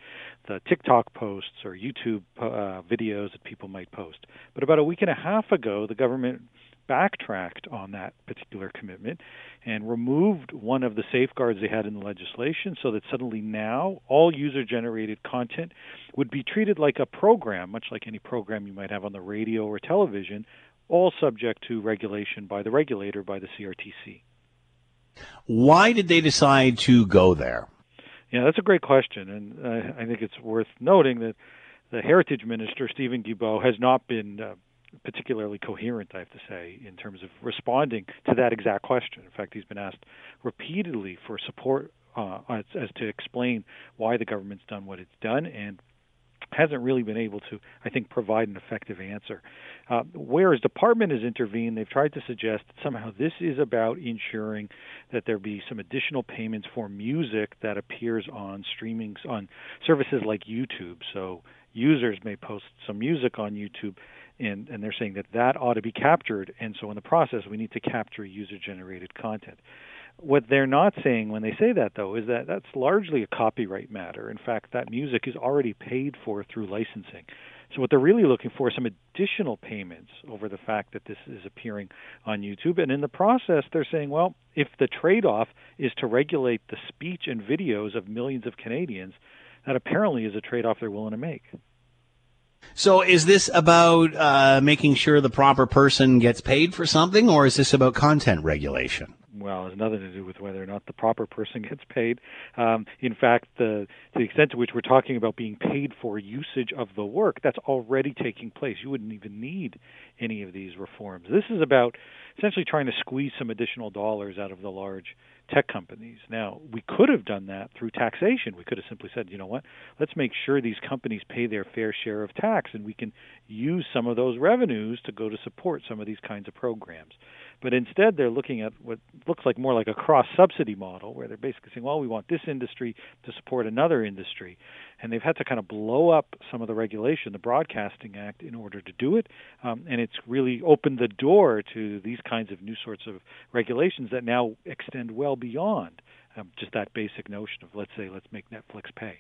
the TikTok posts or YouTube uh, videos that people might post. But about a week and a half ago, the government backtracked on that particular commitment and removed one of the safeguards they had in the legislation so that suddenly now all user generated content would be treated like a program, much like any program you might have on the radio or television, all subject to regulation by the regulator, by the CRTC. Why did they decide to go there? Yeah, that's a great question, and uh, I think it's worth noting that the Heritage Minister, Steven Guilbeault, has not been uh, particularly coherent, I have to say, in terms of responding to that exact question. In fact, he's been asked repeatedly for support uh, as, as to explain why the government's done what it's done, and hasn't really been able to, I think, provide an effective answer. Uh, where his department has intervened, they've tried to suggest that somehow this is about ensuring that there be some additional payments for music that appears on streaming on services like YouTube. So users may post some music on YouTube, and, and they're saying that that ought to be captured. And so in the process, we need to capture user-generated content. What they're not saying when they say that, though, is that that's largely a copyright matter. In fact, that music is already paid for through licensing. So what they're really looking for is some additional payments over the fact that this is appearing on YouTube. And in the process, they're saying, well, if the trade-off is to regulate the speech and videos of millions of Canadians, that apparently is a trade-off they're willing to make. So, is this about uh, making sure the proper person gets paid for something, or is this about content regulation? Well, has nothing to do with whether or not the proper person *laughs* gets paid. Um, in fact, the the extent to which we're talking about being paid for usage of the work, that's already taking place. You wouldn't even need any of these reforms. This is about essentially trying to squeeze some additional dollars out of the large tech companies. Now, we could have done that through taxation. We could have simply said, you know what, let's make sure these companies pay their fair share of tax and we can use some of those revenues to go to support some of these kinds of programs. But instead, they're looking at what looks like more like a cross subsidy model, where they're basically saying, well, we want this industry to support another industry. And they've had to kind of blow up some of the regulation, the Broadcasting Act, in order to do it. Um, and it's really opened the door to these kinds of new sorts of regulations that now extend well beyond um, just that basic notion of, let's say, let's make Netflix pay.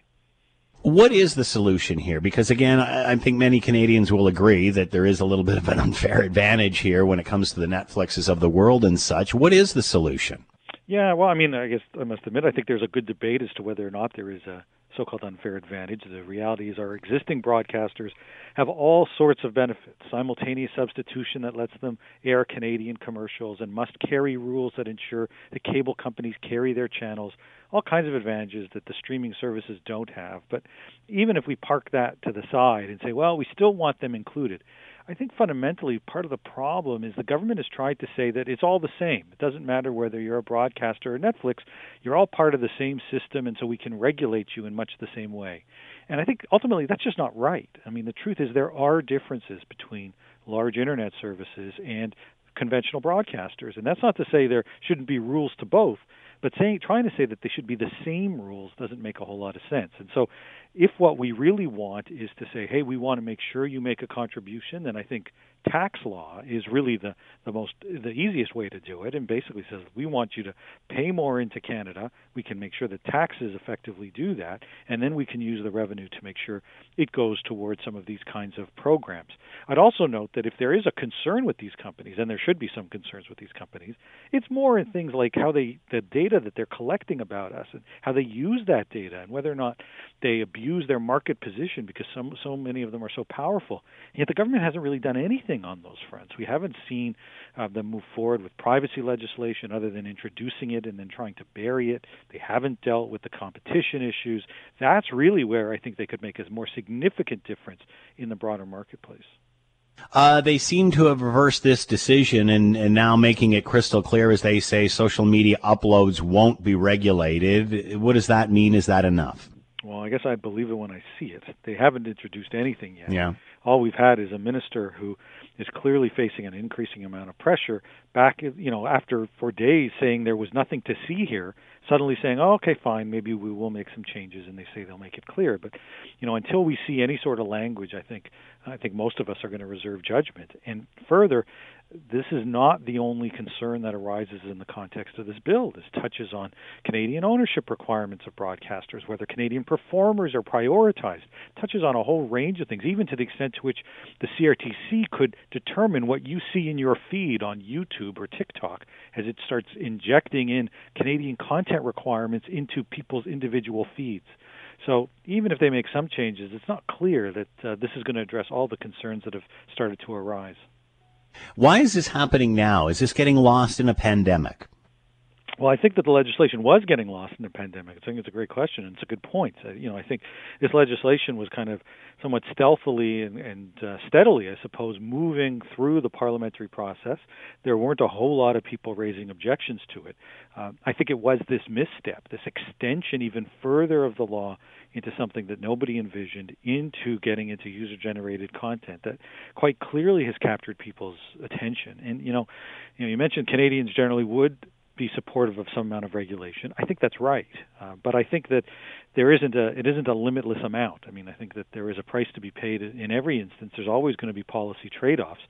What is the solution here? Because again, I, I, think many Canadians will agree that there is a little *laughs* bit of an unfair advantage here when it comes to the Netflixes of the world and such. What is the solution? Yeah, well, I mean, I guess I must admit, I think there's a good debate as to whether or not there is a so-called unfair advantage. The reality is our existing broadcasters have all sorts of benefits. Simultaneous substitution that lets them air Canadian commercials and must carry rules that ensure the cable companies carry their channels. All kinds of advantages that the streaming services don't have. But even if we park that to the side and say, well, we still want them included, I think fundamentally part of the problem is the government has tried to say that it's all the same. It doesn't matter whether you're a broadcaster or Netflix, you're all part of the same system, and so we can regulate you in much the same way. And I think ultimately that's just not right. I mean, the truth is there are differences between large internet services and conventional broadcasters. And that's not to say there shouldn't be rules to both, but saying trying to say that they should be the same rules doesn't make a whole lot of sense. And so if what we really want is to say, hey, we want to make sure you make a contribution, then I think tax law is really the, the most the easiest way to do it and basically says we want you to pay more into Canada. We can make sure that taxes effectively do that, and then we can use the revenue to make sure it goes towards some of these kinds of programs. I'd also note that if there is a concern with these companies, and there should be some concerns with these companies, it's more in things like how they the data that they're collecting about us and how they use that data and whether or not they abuse their market position because some so many of them are so powerful. Yet the government hasn't really done anything on those fronts. We haven't seen uh, them move forward with privacy legislation other than introducing it and then trying to bury it. They haven't dealt with the competition issues. That's really where I think they could make a more significant difference in the broader marketplace. Uh, they seem to have reversed this decision and, and now making it crystal clear, as they say, social media uploads won't be regulated. What does that mean? Is that enough? Well, I guess I believe it when I see it. They haven't introduced anything yet. Yeah. All we've had is a minister who is clearly facing an increasing amount of pressure. Back, you know, after for days saying there was nothing to see here, suddenly saying, "Oh, okay, fine, maybe we will make some changes," and they say they'll make it clear. But, you know, until we see any sort of language, I think I think most of us are going to reserve judgment. And further, this is not the only concern that arises in the context of this bill. This touches on Canadian ownership requirements of broadcasters, whether Canadian performers are prioritized, touches on a whole range of things, even to the extent to which the CRTC could determine what you see in your feed on YouTube or TikTok as it starts injecting in Canadian content requirements into people's individual feeds. So even if they make some changes, it's not clear that uh, this is going to address all the concerns that have started to arise. Why is this happening now? Is this getting lost in a pandemic? Well, I think that the legislation was getting lost in the pandemic. I think it's a great question, and it's a good point. Uh, you know, I think this legislation was kind of somewhat stealthily and, and uh, steadily, I suppose, moving through the parliamentary process. There weren't a whole lot of people raising objections to it. Uh, I think it was this misstep, this extension even further of the law into something that nobody envisioned, into getting into user generated content that quite clearly has captured people's attention. And you know, you know, you mentioned Canadians generally would be supportive of some amount of regulation. I think that's right, uh, but I think that there isn't a it isn't a limitless amount. I mean, I think that there is a price to be paid in every instance. There's always going to be policy trade-offs,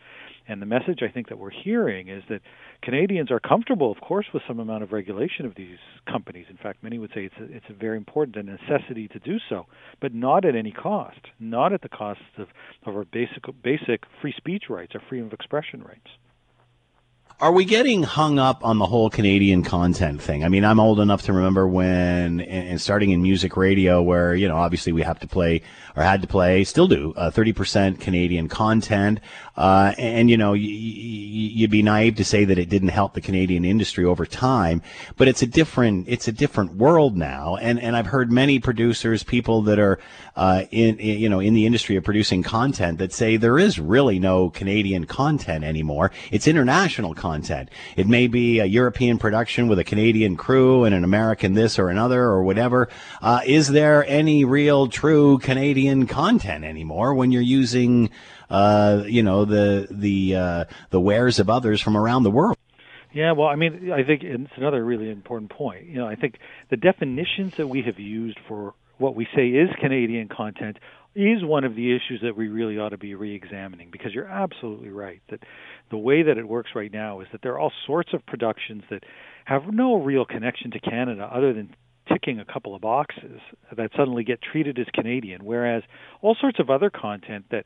and the message I think that we're hearing is that Canadians are comfortable, of course, with some amount of regulation of these companies. In fact, many would say it's a, it's a very important a necessity to do so, but not at any cost, not at the cost of, of our basic basic free speech rights, our freedom of expression rights. Are we getting hung up on the whole Canadian content thing? I mean, I'm old enough to remember when, and starting in music radio, where, you know, obviously we have to play, or had to play, still do, uh, 30% Canadian content. Uh, and, you know, y- y- you'd be naive to say that it didn't help the Canadian industry over time, but it's a different, it's a different world now. And, and I've heard many producers, people that are, uh, in, in, you know, in the industry of producing content that say there is really no Canadian content anymore. It's international content. It may be a European production with a Canadian crew and an American this or another or whatever. Uh, is there any real true Canadian content anymore when you're using, uh, you know, the, the, uh, the wares of others from around the world? Yeah, well, I mean, I think it's another really important point. You know, I think the definitions that we have used for what we say is Canadian content is one of the issues that we really ought to be re-examining because you're absolutely right that the way that it works right now is that there are all sorts of productions that have no real connection to Canada other than ticking a couple of boxes that suddenly get treated as Canadian whereas all sorts of other content that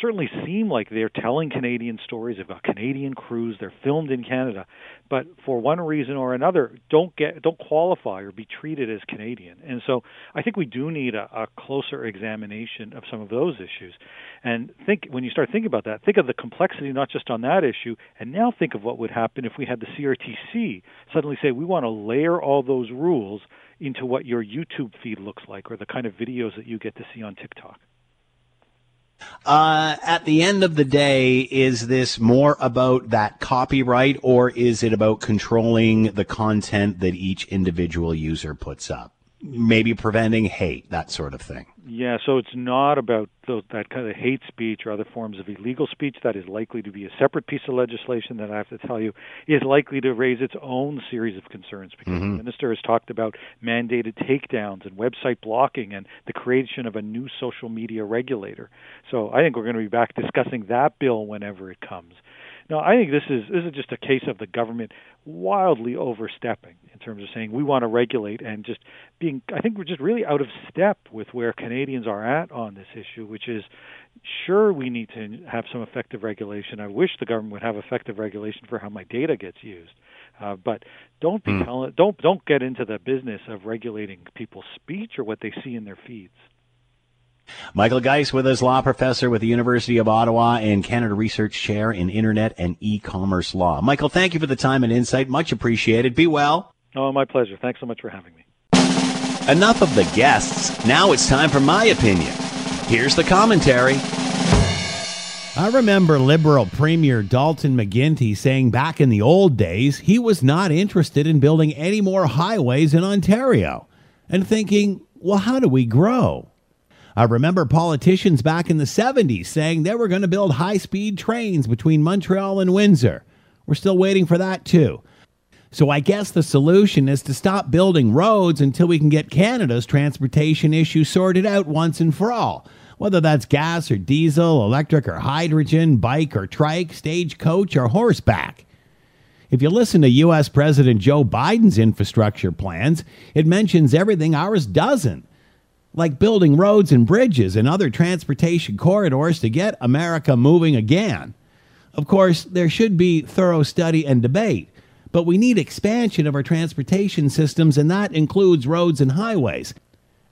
certainly seem like they're telling Canadian stories about Canadian crews. They're filmed in Canada, but for one reason or another, don't get don't qualify or be treated as Canadian. And so, I think we do need a, a closer examination of some of those issues. And think when you start thinking about that, think of the complexity not just on that issue, and now think of what would happen if we had the CRTC suddenly say we want to layer all those rules into what your YouTube feed looks like or the kind of videos that you get to see on TikTok. Uh, at the end of the day, is this more about that copyright or is it about controlling the content that each individual user puts up? Maybe preventing hate, that sort of thing. Yeah, so it's not about those, that kind of hate speech or other forms of illegal speech. That is likely to be a separate piece of legislation that I have to tell you is likely to raise its own series of concerns because mm-hmm. the minister has talked about mandated takedowns and website blocking and the creation of a new social media regulator. So I think we're going to be back discussing that bill whenever it comes. No, I think this is this is just a case of the government wildly overstepping in terms of saying we want to regulate and just being I think we're just really out of step with where Canadians are at on this issue, which is sure we need to have some effective regulation. I wish the government would have effective regulation for how my data gets used. Uh, but don't be mm. telling, don't don't get into the business of regulating people's speech or what they see in their feeds. Michael Geist with us, law professor with the University of Ottawa and Canada Research Chair in Internet and E-commerce Law. Michael, thank you for the time and insight. Much appreciated. Be well. Oh, my pleasure. Thanks so much for having me. Enough of the guests. Now it's time for my opinion. Here's the commentary. I remember Liberal Premier Dalton McGuinty saying back in the old days he was not interested in building any more highways in Ontario and thinking, well, how do we grow? I remember politicians back in the 70s saying they were going to build high speed trains between Montreal and Windsor. We're still waiting for that too. So I guess the solution is to stop building roads until we can get Canada's transportation issue sorted out once and for all. Whether that's gas or diesel, electric or hydrogen, bike or trike, stagecoach or horseback. If you listen to U.S. President Joe Biden's infrastructure plans, it mentions everything ours doesn't like building roads and bridges and other transportation corridors to get America moving again. Of course, there should be thorough study and debate, but we need expansion of our transportation systems, and that includes roads and highways,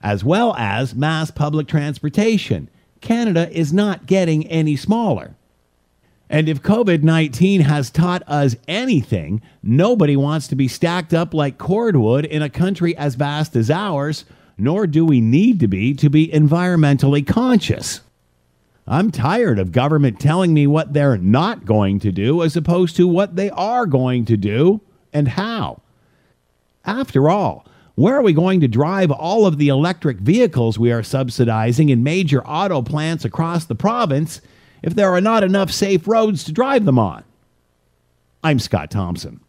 as well as mass public transportation. Canada is not getting any smaller. And if COVID 19 has taught us anything, nobody wants to be stacked up like cordwood in a country as vast as ours nor do we need to be to be environmentally conscious. I'm tired of government telling me what they're not going to do as opposed to what they are going to do and how. After all, where are we going to drive all of the electric vehicles we are subsidizing in major auto plants across the province if there are not enough safe roads to drive them on? I'm Scott Thompson.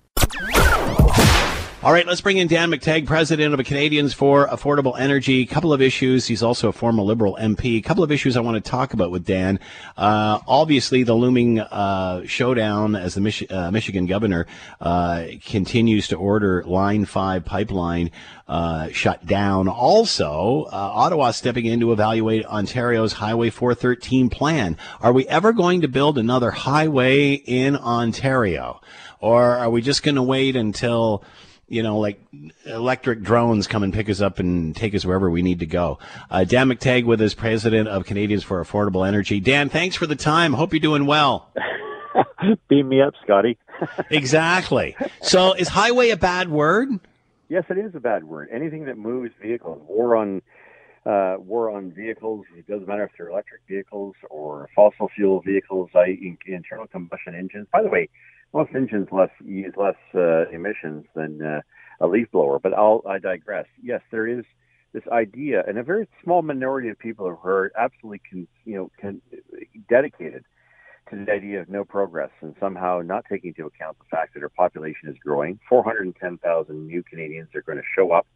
All right, let's bring in Dan McTeague, president of Canadians for Affordable Energy. A couple of issues. He's also a former Liberal MP. A couple of issues I want to talk about with Dan. Uh, obviously, the looming uh, showdown as the Mich- uh, Michigan governor uh, continues to order Line 5 pipeline uh, shut down. Also, uh, Ottawa stepping in to evaluate Ontario's Highway 413 plan. Are we ever going to build another highway in Ontario? Or are we just going to wait until, you know, like electric drones come and pick us up and take us wherever we need to go? Uh, Dan McTeague with us, president of Canadians for Affordable Energy. Dan, thanks for the time. Hope you're doing well. *laughs* Beam me up, Scotty. *laughs* exactly. So is highway a bad word? Yes, it is a bad word. Anything that moves vehicles, war on uh, war on vehicles. It doesn't matter if they're electric vehicles or fossil fuel vehicles, i.e., internal combustion engines. By the way, most engines less use less uh, emissions than uh, a leaf blower. But I'll I digress. Yes, there is this idea, and a very small minority of people who are absolutely con, you know con, dedicated to the idea of no progress and somehow not taking into account the fact that our population is growing. 410,000 new Canadians are going to show up,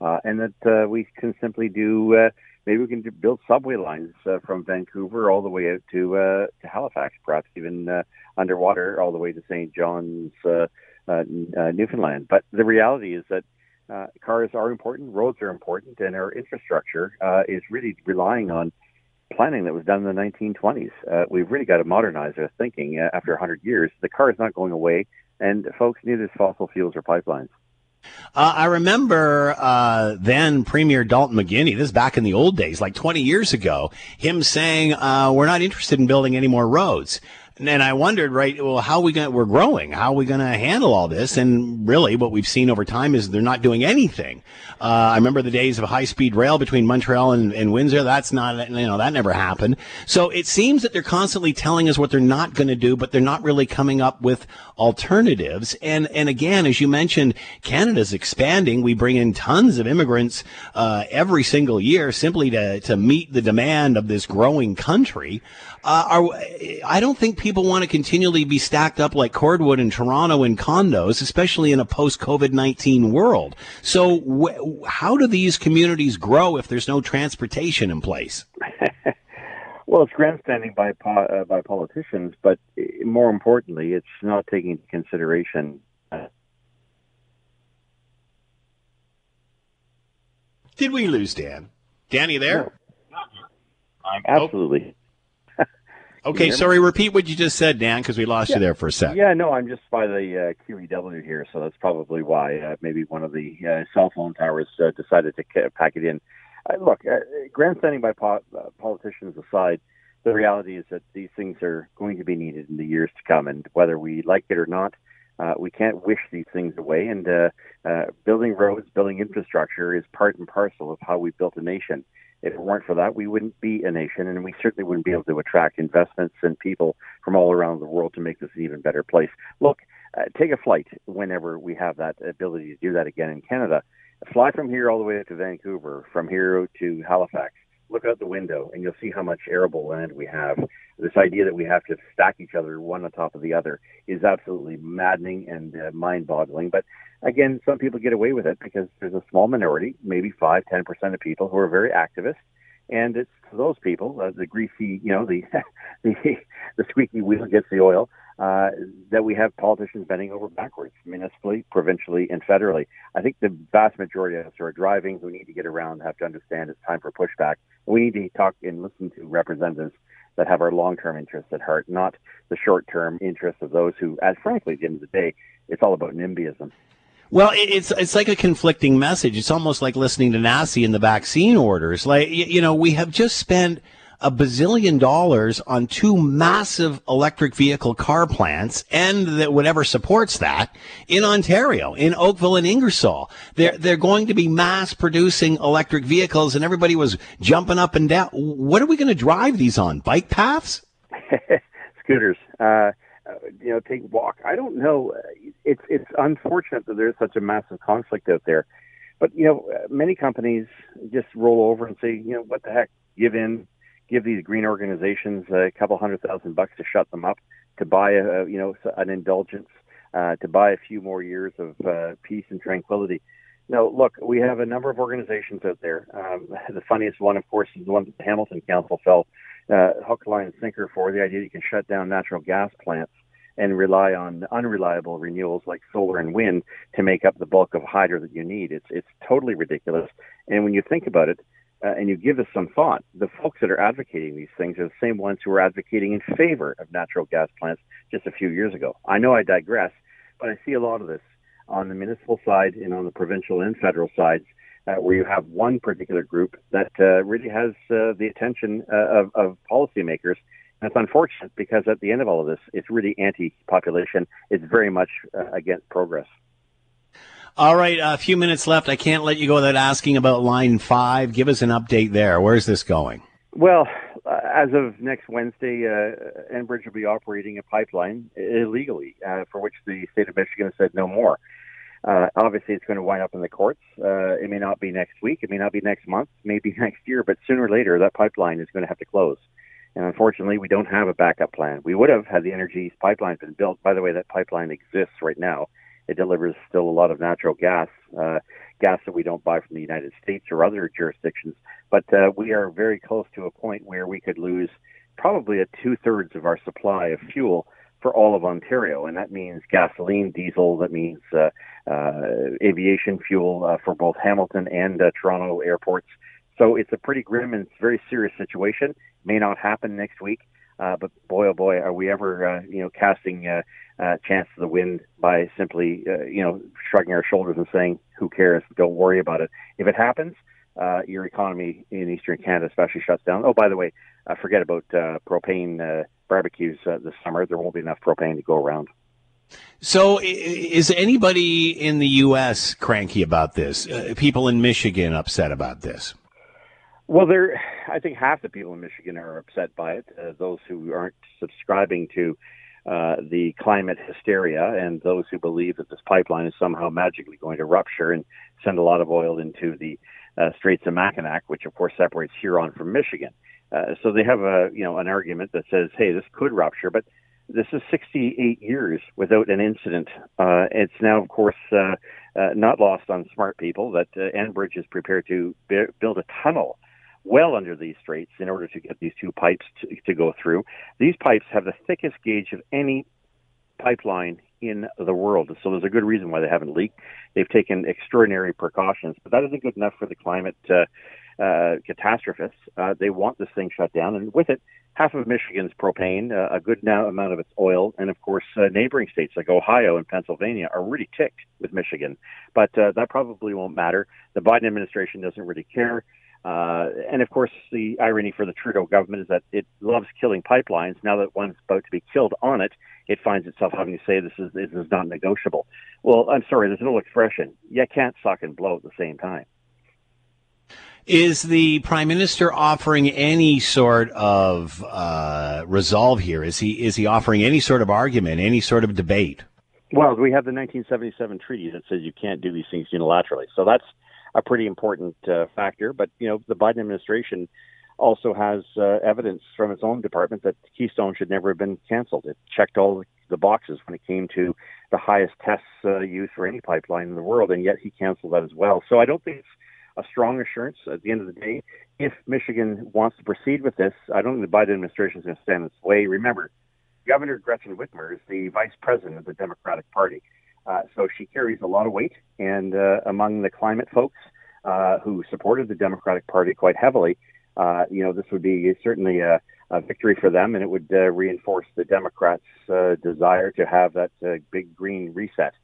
uh, and that uh, we can simply do. Uh, maybe we can build subway lines uh, from Vancouver all the way out to uh, to Halifax, perhaps even uh, underwater all the way to St. John's, uh, uh, uh, Newfoundland. But the reality is that uh, cars are important, roads are important, and our infrastructure uh, is really relying on planning that was done in the 1920s. Uh, we've really got to modernize our thinking uh, after 100 years. The car is not going away, and folks, neither is fossil fuels or pipelines. Uh, I remember uh, then Premier Dalton McGuinty, this is back in the old days, like 20 years ago, him saying, uh, we're not interested in building any more roads. And I wondered, right, well, how we going we're growing. How are we going to handle all this? And really what we've seen over time is they're not doing anything. Uh, I remember the days of high speed rail between Montreal and, and Windsor. That's not, you know, that never happened. So it seems that they're constantly telling us what they're not going to do, but they're not really coming up with alternatives. And, and again, as you mentioned, Canada's expanding. We bring in tons of immigrants, uh, every single year simply to, to meet the demand of this growing country. Uh, are, I don't think people want to continually be stacked up like cordwood in Toronto in condos, especially in a post COVID 19 world. So, wh- how do these communities grow if there's no transportation in place? *laughs* well, it's grandstanding by uh, by politicians, but more importantly, it's not taking into consideration. Uh, Did we lose Dan? Danny there? No. Absolutely. *laughs* Okay, sorry. Repeat what you just said, Dan, because we lost yeah. you there for a sec. Yeah, no, I'm just by the uh, QEW here, so that's probably why. Uh, maybe one of the uh, cell phone towers uh, decided to pack it in. Uh, look, uh, grandstanding by po- politicians aside, the reality is that these things are going to be needed in the years to come, and whether we like it or not, we can't wish these things away. And building roads, building infrastructure is part and parcel of how we built a nation. If it weren't for that, we wouldn't be a nation, and we certainly wouldn't be able to attract investments and people from all around the world to make this an even better place. Look, uh, take a flight whenever we have that ability to do that again in Canada. Fly from here all the way to Vancouver, from here to Halifax. Look out the window, and you'll see how much arable land we have. This idea that we have to stack each other one on top of the other is absolutely maddening and uh, mind-boggling. But again, some people get away with it because there's a small minority, maybe five, ten percent of people who are very activist, and it's to those people, uh, the greasy, you know, the *laughs* the the squeaky wheel gets the oil. Uh, that we have politicians bending over backwards, municipally, provincially, and federally. I think the vast majority of us who are driving, who need to get around, have to understand it's time for pushback. We need to talk and listen to representatives that have our long-term interests at heart, not the short-term interests of those who, as frankly, at the end of the day, it's all about NIMBYism. Well, it's it's like a conflicting message. It's almost like listening to NACI and the vaccine orders. Like you know, we have just spent a bazillion dollars on two massive electric vehicle car plants and that whatever supports that in Ontario, in Oakville and Ingersoll. They're, they're going to be mass producing electric vehicles and everybody was jumping up and down. What are we going to drive these on? Bike paths? *laughs* Scooters. Uh, you know, take walk. I don't know. It's it's unfortunate that there's such a massive conflict out there, but you know, many companies just roll over and say, you know, what the heck, give in, give these green organizations a couple hundred thousand bucks to shut them up, to buy a you know an indulgence. uh, to buy a few more years of uh, peace and tranquility. No, look, we have a number of organizations out there. Um, *laughs* the funniest one, of course, is the one that the Hamilton Council fell uh, hook, line, and sinker for the idea that you can shut down natural gas plants and rely on unreliable renewals like solar and wind to make up the bulk of hydro that you need. It's it's totally ridiculous. And when you think about it, uh, and you give this some thought, the folks that are advocating these things are the same ones who were advocating in favor of natural gas plants just a few years ago. I know I digress, but I see a lot of this on the municipal side and on the provincial and federal sides. Uh, where you have one particular group that uh, really has uh, the attention uh, of, of policymakers it's unfortunate because at the end of all of this, it's really anti-population. It's very much uh, against progress. All right, a few minutes left. I can't let you go without asking about Line 5. Give us an update there. Where's this going? Well, uh, as of next Wednesday, uh, Enbridge will be operating a pipeline illegally, uh, for which the state of Michigan has said no more. Uh, obviously, it's going to wind up in the courts. Uh, it may not be next week, it may not be next month, maybe *laughs* next year, but sooner or later, that pipeline is going to have to close. And unfortunately, we don't have a backup plan. We would have had the energy pipeline been built. By the way, that pipeline exists right now. It delivers still a lot of natural gas, uh, gas that we don't buy from the United States or other jurisdictions. But uh, we are very close to a point where we could lose probably a two thirds of our supply of fuel for all of Ontario, and that means gasoline, diesel. That means uh, uh, aviation fuel uh, for both Hamilton and uh, Toronto airports. So it's a pretty grim and very serious situation. May not happen next week, uh, but boy, oh boy, are we ever, uh, you know, casting uh, uh, chance to the wind by simply, uh, you know, shrugging our shoulders and saying, "Who cares? Don't worry about it." If it happens, uh, your economy in Eastern Canada especially shuts down. Oh, by the way, uh, forget about uh, propane uh, barbecues uh, this summer. There won't be enough propane to go around. So, is anybody in the U.S. cranky about this? Uh, people in Michigan upset about this? Well, there, I think half the people in Michigan are upset by it. Uh, those who aren't subscribing to uh, the climate hysteria, and those who believe that this pipeline is somehow magically going to rupture and send a lot of oil into the uh, Straits of Mackinac, which of course separates Huron from Michigan. Uh, so they have a, you know, an argument that says, hey, this could rupture, but this is 68 years without an incident. Uh, it's now, of course, uh, uh, not lost on smart people that uh, Enbridge is prepared to b- build a tunnel well under these straits in order to get these two pipes to, to go through. These pipes have the thickest gauge of any pipeline in the world. So there's a good reason why they haven't leaked. They've taken extraordinary precautions, but that isn't good enough for the climate uh, uh, catastrophists. Uh, they want this thing shut down, and with it, half of Michigan's propane, uh, a good now amount of its oil, and of course, uh, neighboring states like Ohio and Pennsylvania are really ticked with Michigan. But uh, that probably won't matter. The Biden administration doesn't really care. Uh, and of course, the irony for the Trudeau government is that it loves killing pipelines. Now that one's about to be killed on it, it finds itself having to say this is this is not negotiable. Well, I'm sorry, there's no expression. You can't suck and blow at the same time. Is the prime minister offering any sort of uh, resolve here? Is he is he offering any sort of argument, any sort of debate? Well, we have the 1977 treaty that says you can't do these things unilaterally. So that's a pretty important uh, factor. But you know, the Biden administration also has uh, evidence from its own department that Keystone should never have been canceled. It checked all the boxes when it came to the highest tests uh, used for any pipeline in the world, and yet he canceled that as well. So I don't think it's a strong assurance at the end of the day. If Michigan wants to proceed with this, I don't think the Biden administration is going to stand in its way. Remember, Governor Gretchen Whitmer is the vice president of the Democratic Party. Uh, so she carries a lot of weight, and uh, among the climate folks uh, who supported the Democratic Party quite heavily, uh, you know, this would be certainly a, a victory for them, and it would uh, reinforce the Democrats' uh, desire to have that big green reset.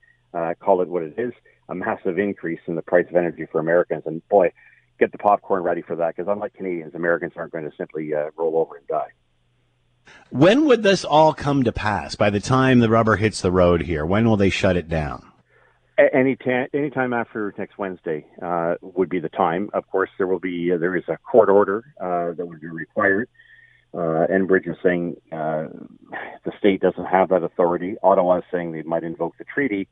call it what it is, a massive increase in the price of energy for Americans. And boy, get the popcorn ready for that, because unlike Canadians, Americans aren't going to simply roll over and die. When would this all come to pass? By the time the rubber hits the road here, when will they shut it down? Any ta- after next Wednesday uh, would be the time. Of course, there will be uh, there is a court order uh, that would be required. Uh, Enbridge is saying uh, the state doesn't have that authority. Ottawa is saying they might invoke the treaty,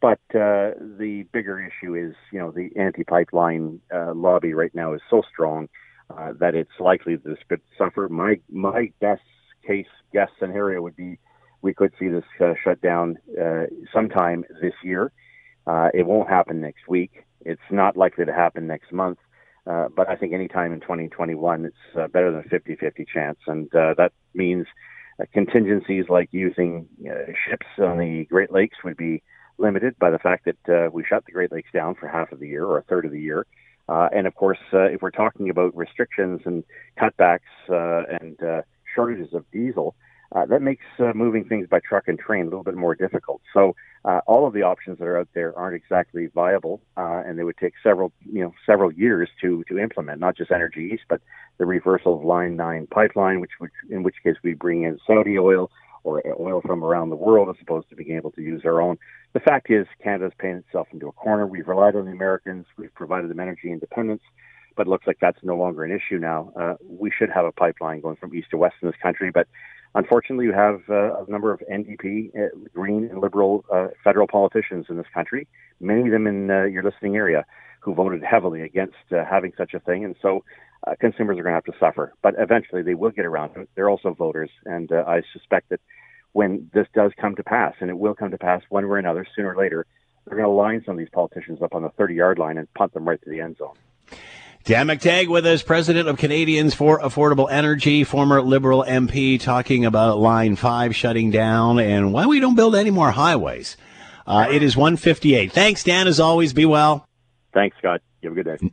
but uh, the bigger issue is you know the anti-pipeline uh, lobby right now is so strong that it's likely this could suffer. My my best case guess scenario would be we could see this uh, shut down uh, sometime this year. Uh, it won't happen next week. It's not likely to happen next month. Uh, but I think anytime in 2021, it's uh, better than a 50-50 chance, and uh, that means uh, contingencies like using uh, ships on the Great Lakes would be limited by the fact that uh, we shut the Great Lakes down for half of the year or a third of the year. Uh, and of course, uh, if we're talking about restrictions and cutbacks uh, and uh, shortages of diesel, uh, that makes uh, moving things by truck and train a little bit more difficult. So uh, all of the options that are out there aren't exactly viable, uh, and they would take several, you know, several years to to implement. Not just Energy East, but the reversal of Line Nine pipeline, which, which in which case we bring in Saudi oil or oil from around the world as opposed to being able to use our own. The fact is, Canada's paying itself into a corner. We've relied on the Americans. We've provided them energy independence but it looks like that's no longer an issue now. Uh, we should have a pipeline going from east to west in this country, but Unfortunately, you have uh, a number of NDP, uh, Green, and Liberal uh, federal politicians in this country, many of them in uh, your listening area, who voted heavily against uh, having such a thing. And so uh, consumers are going to have to suffer. But eventually they will get around to it. They're also voters. And I suspect that when this does come to pass, and it will come to pass one way or another, sooner or later, they're going to line some of these politicians up on the 30 yard line and punt them right to the end zone. Dan McTeague with us, president of Canadians for Affordable Energy, former Liberal MP, talking about Line 5 shutting down and why we don't build any more highways. Uh, it is 158. Thanks, Dan, as always. Be well. Thanks, Scott. You have a good day.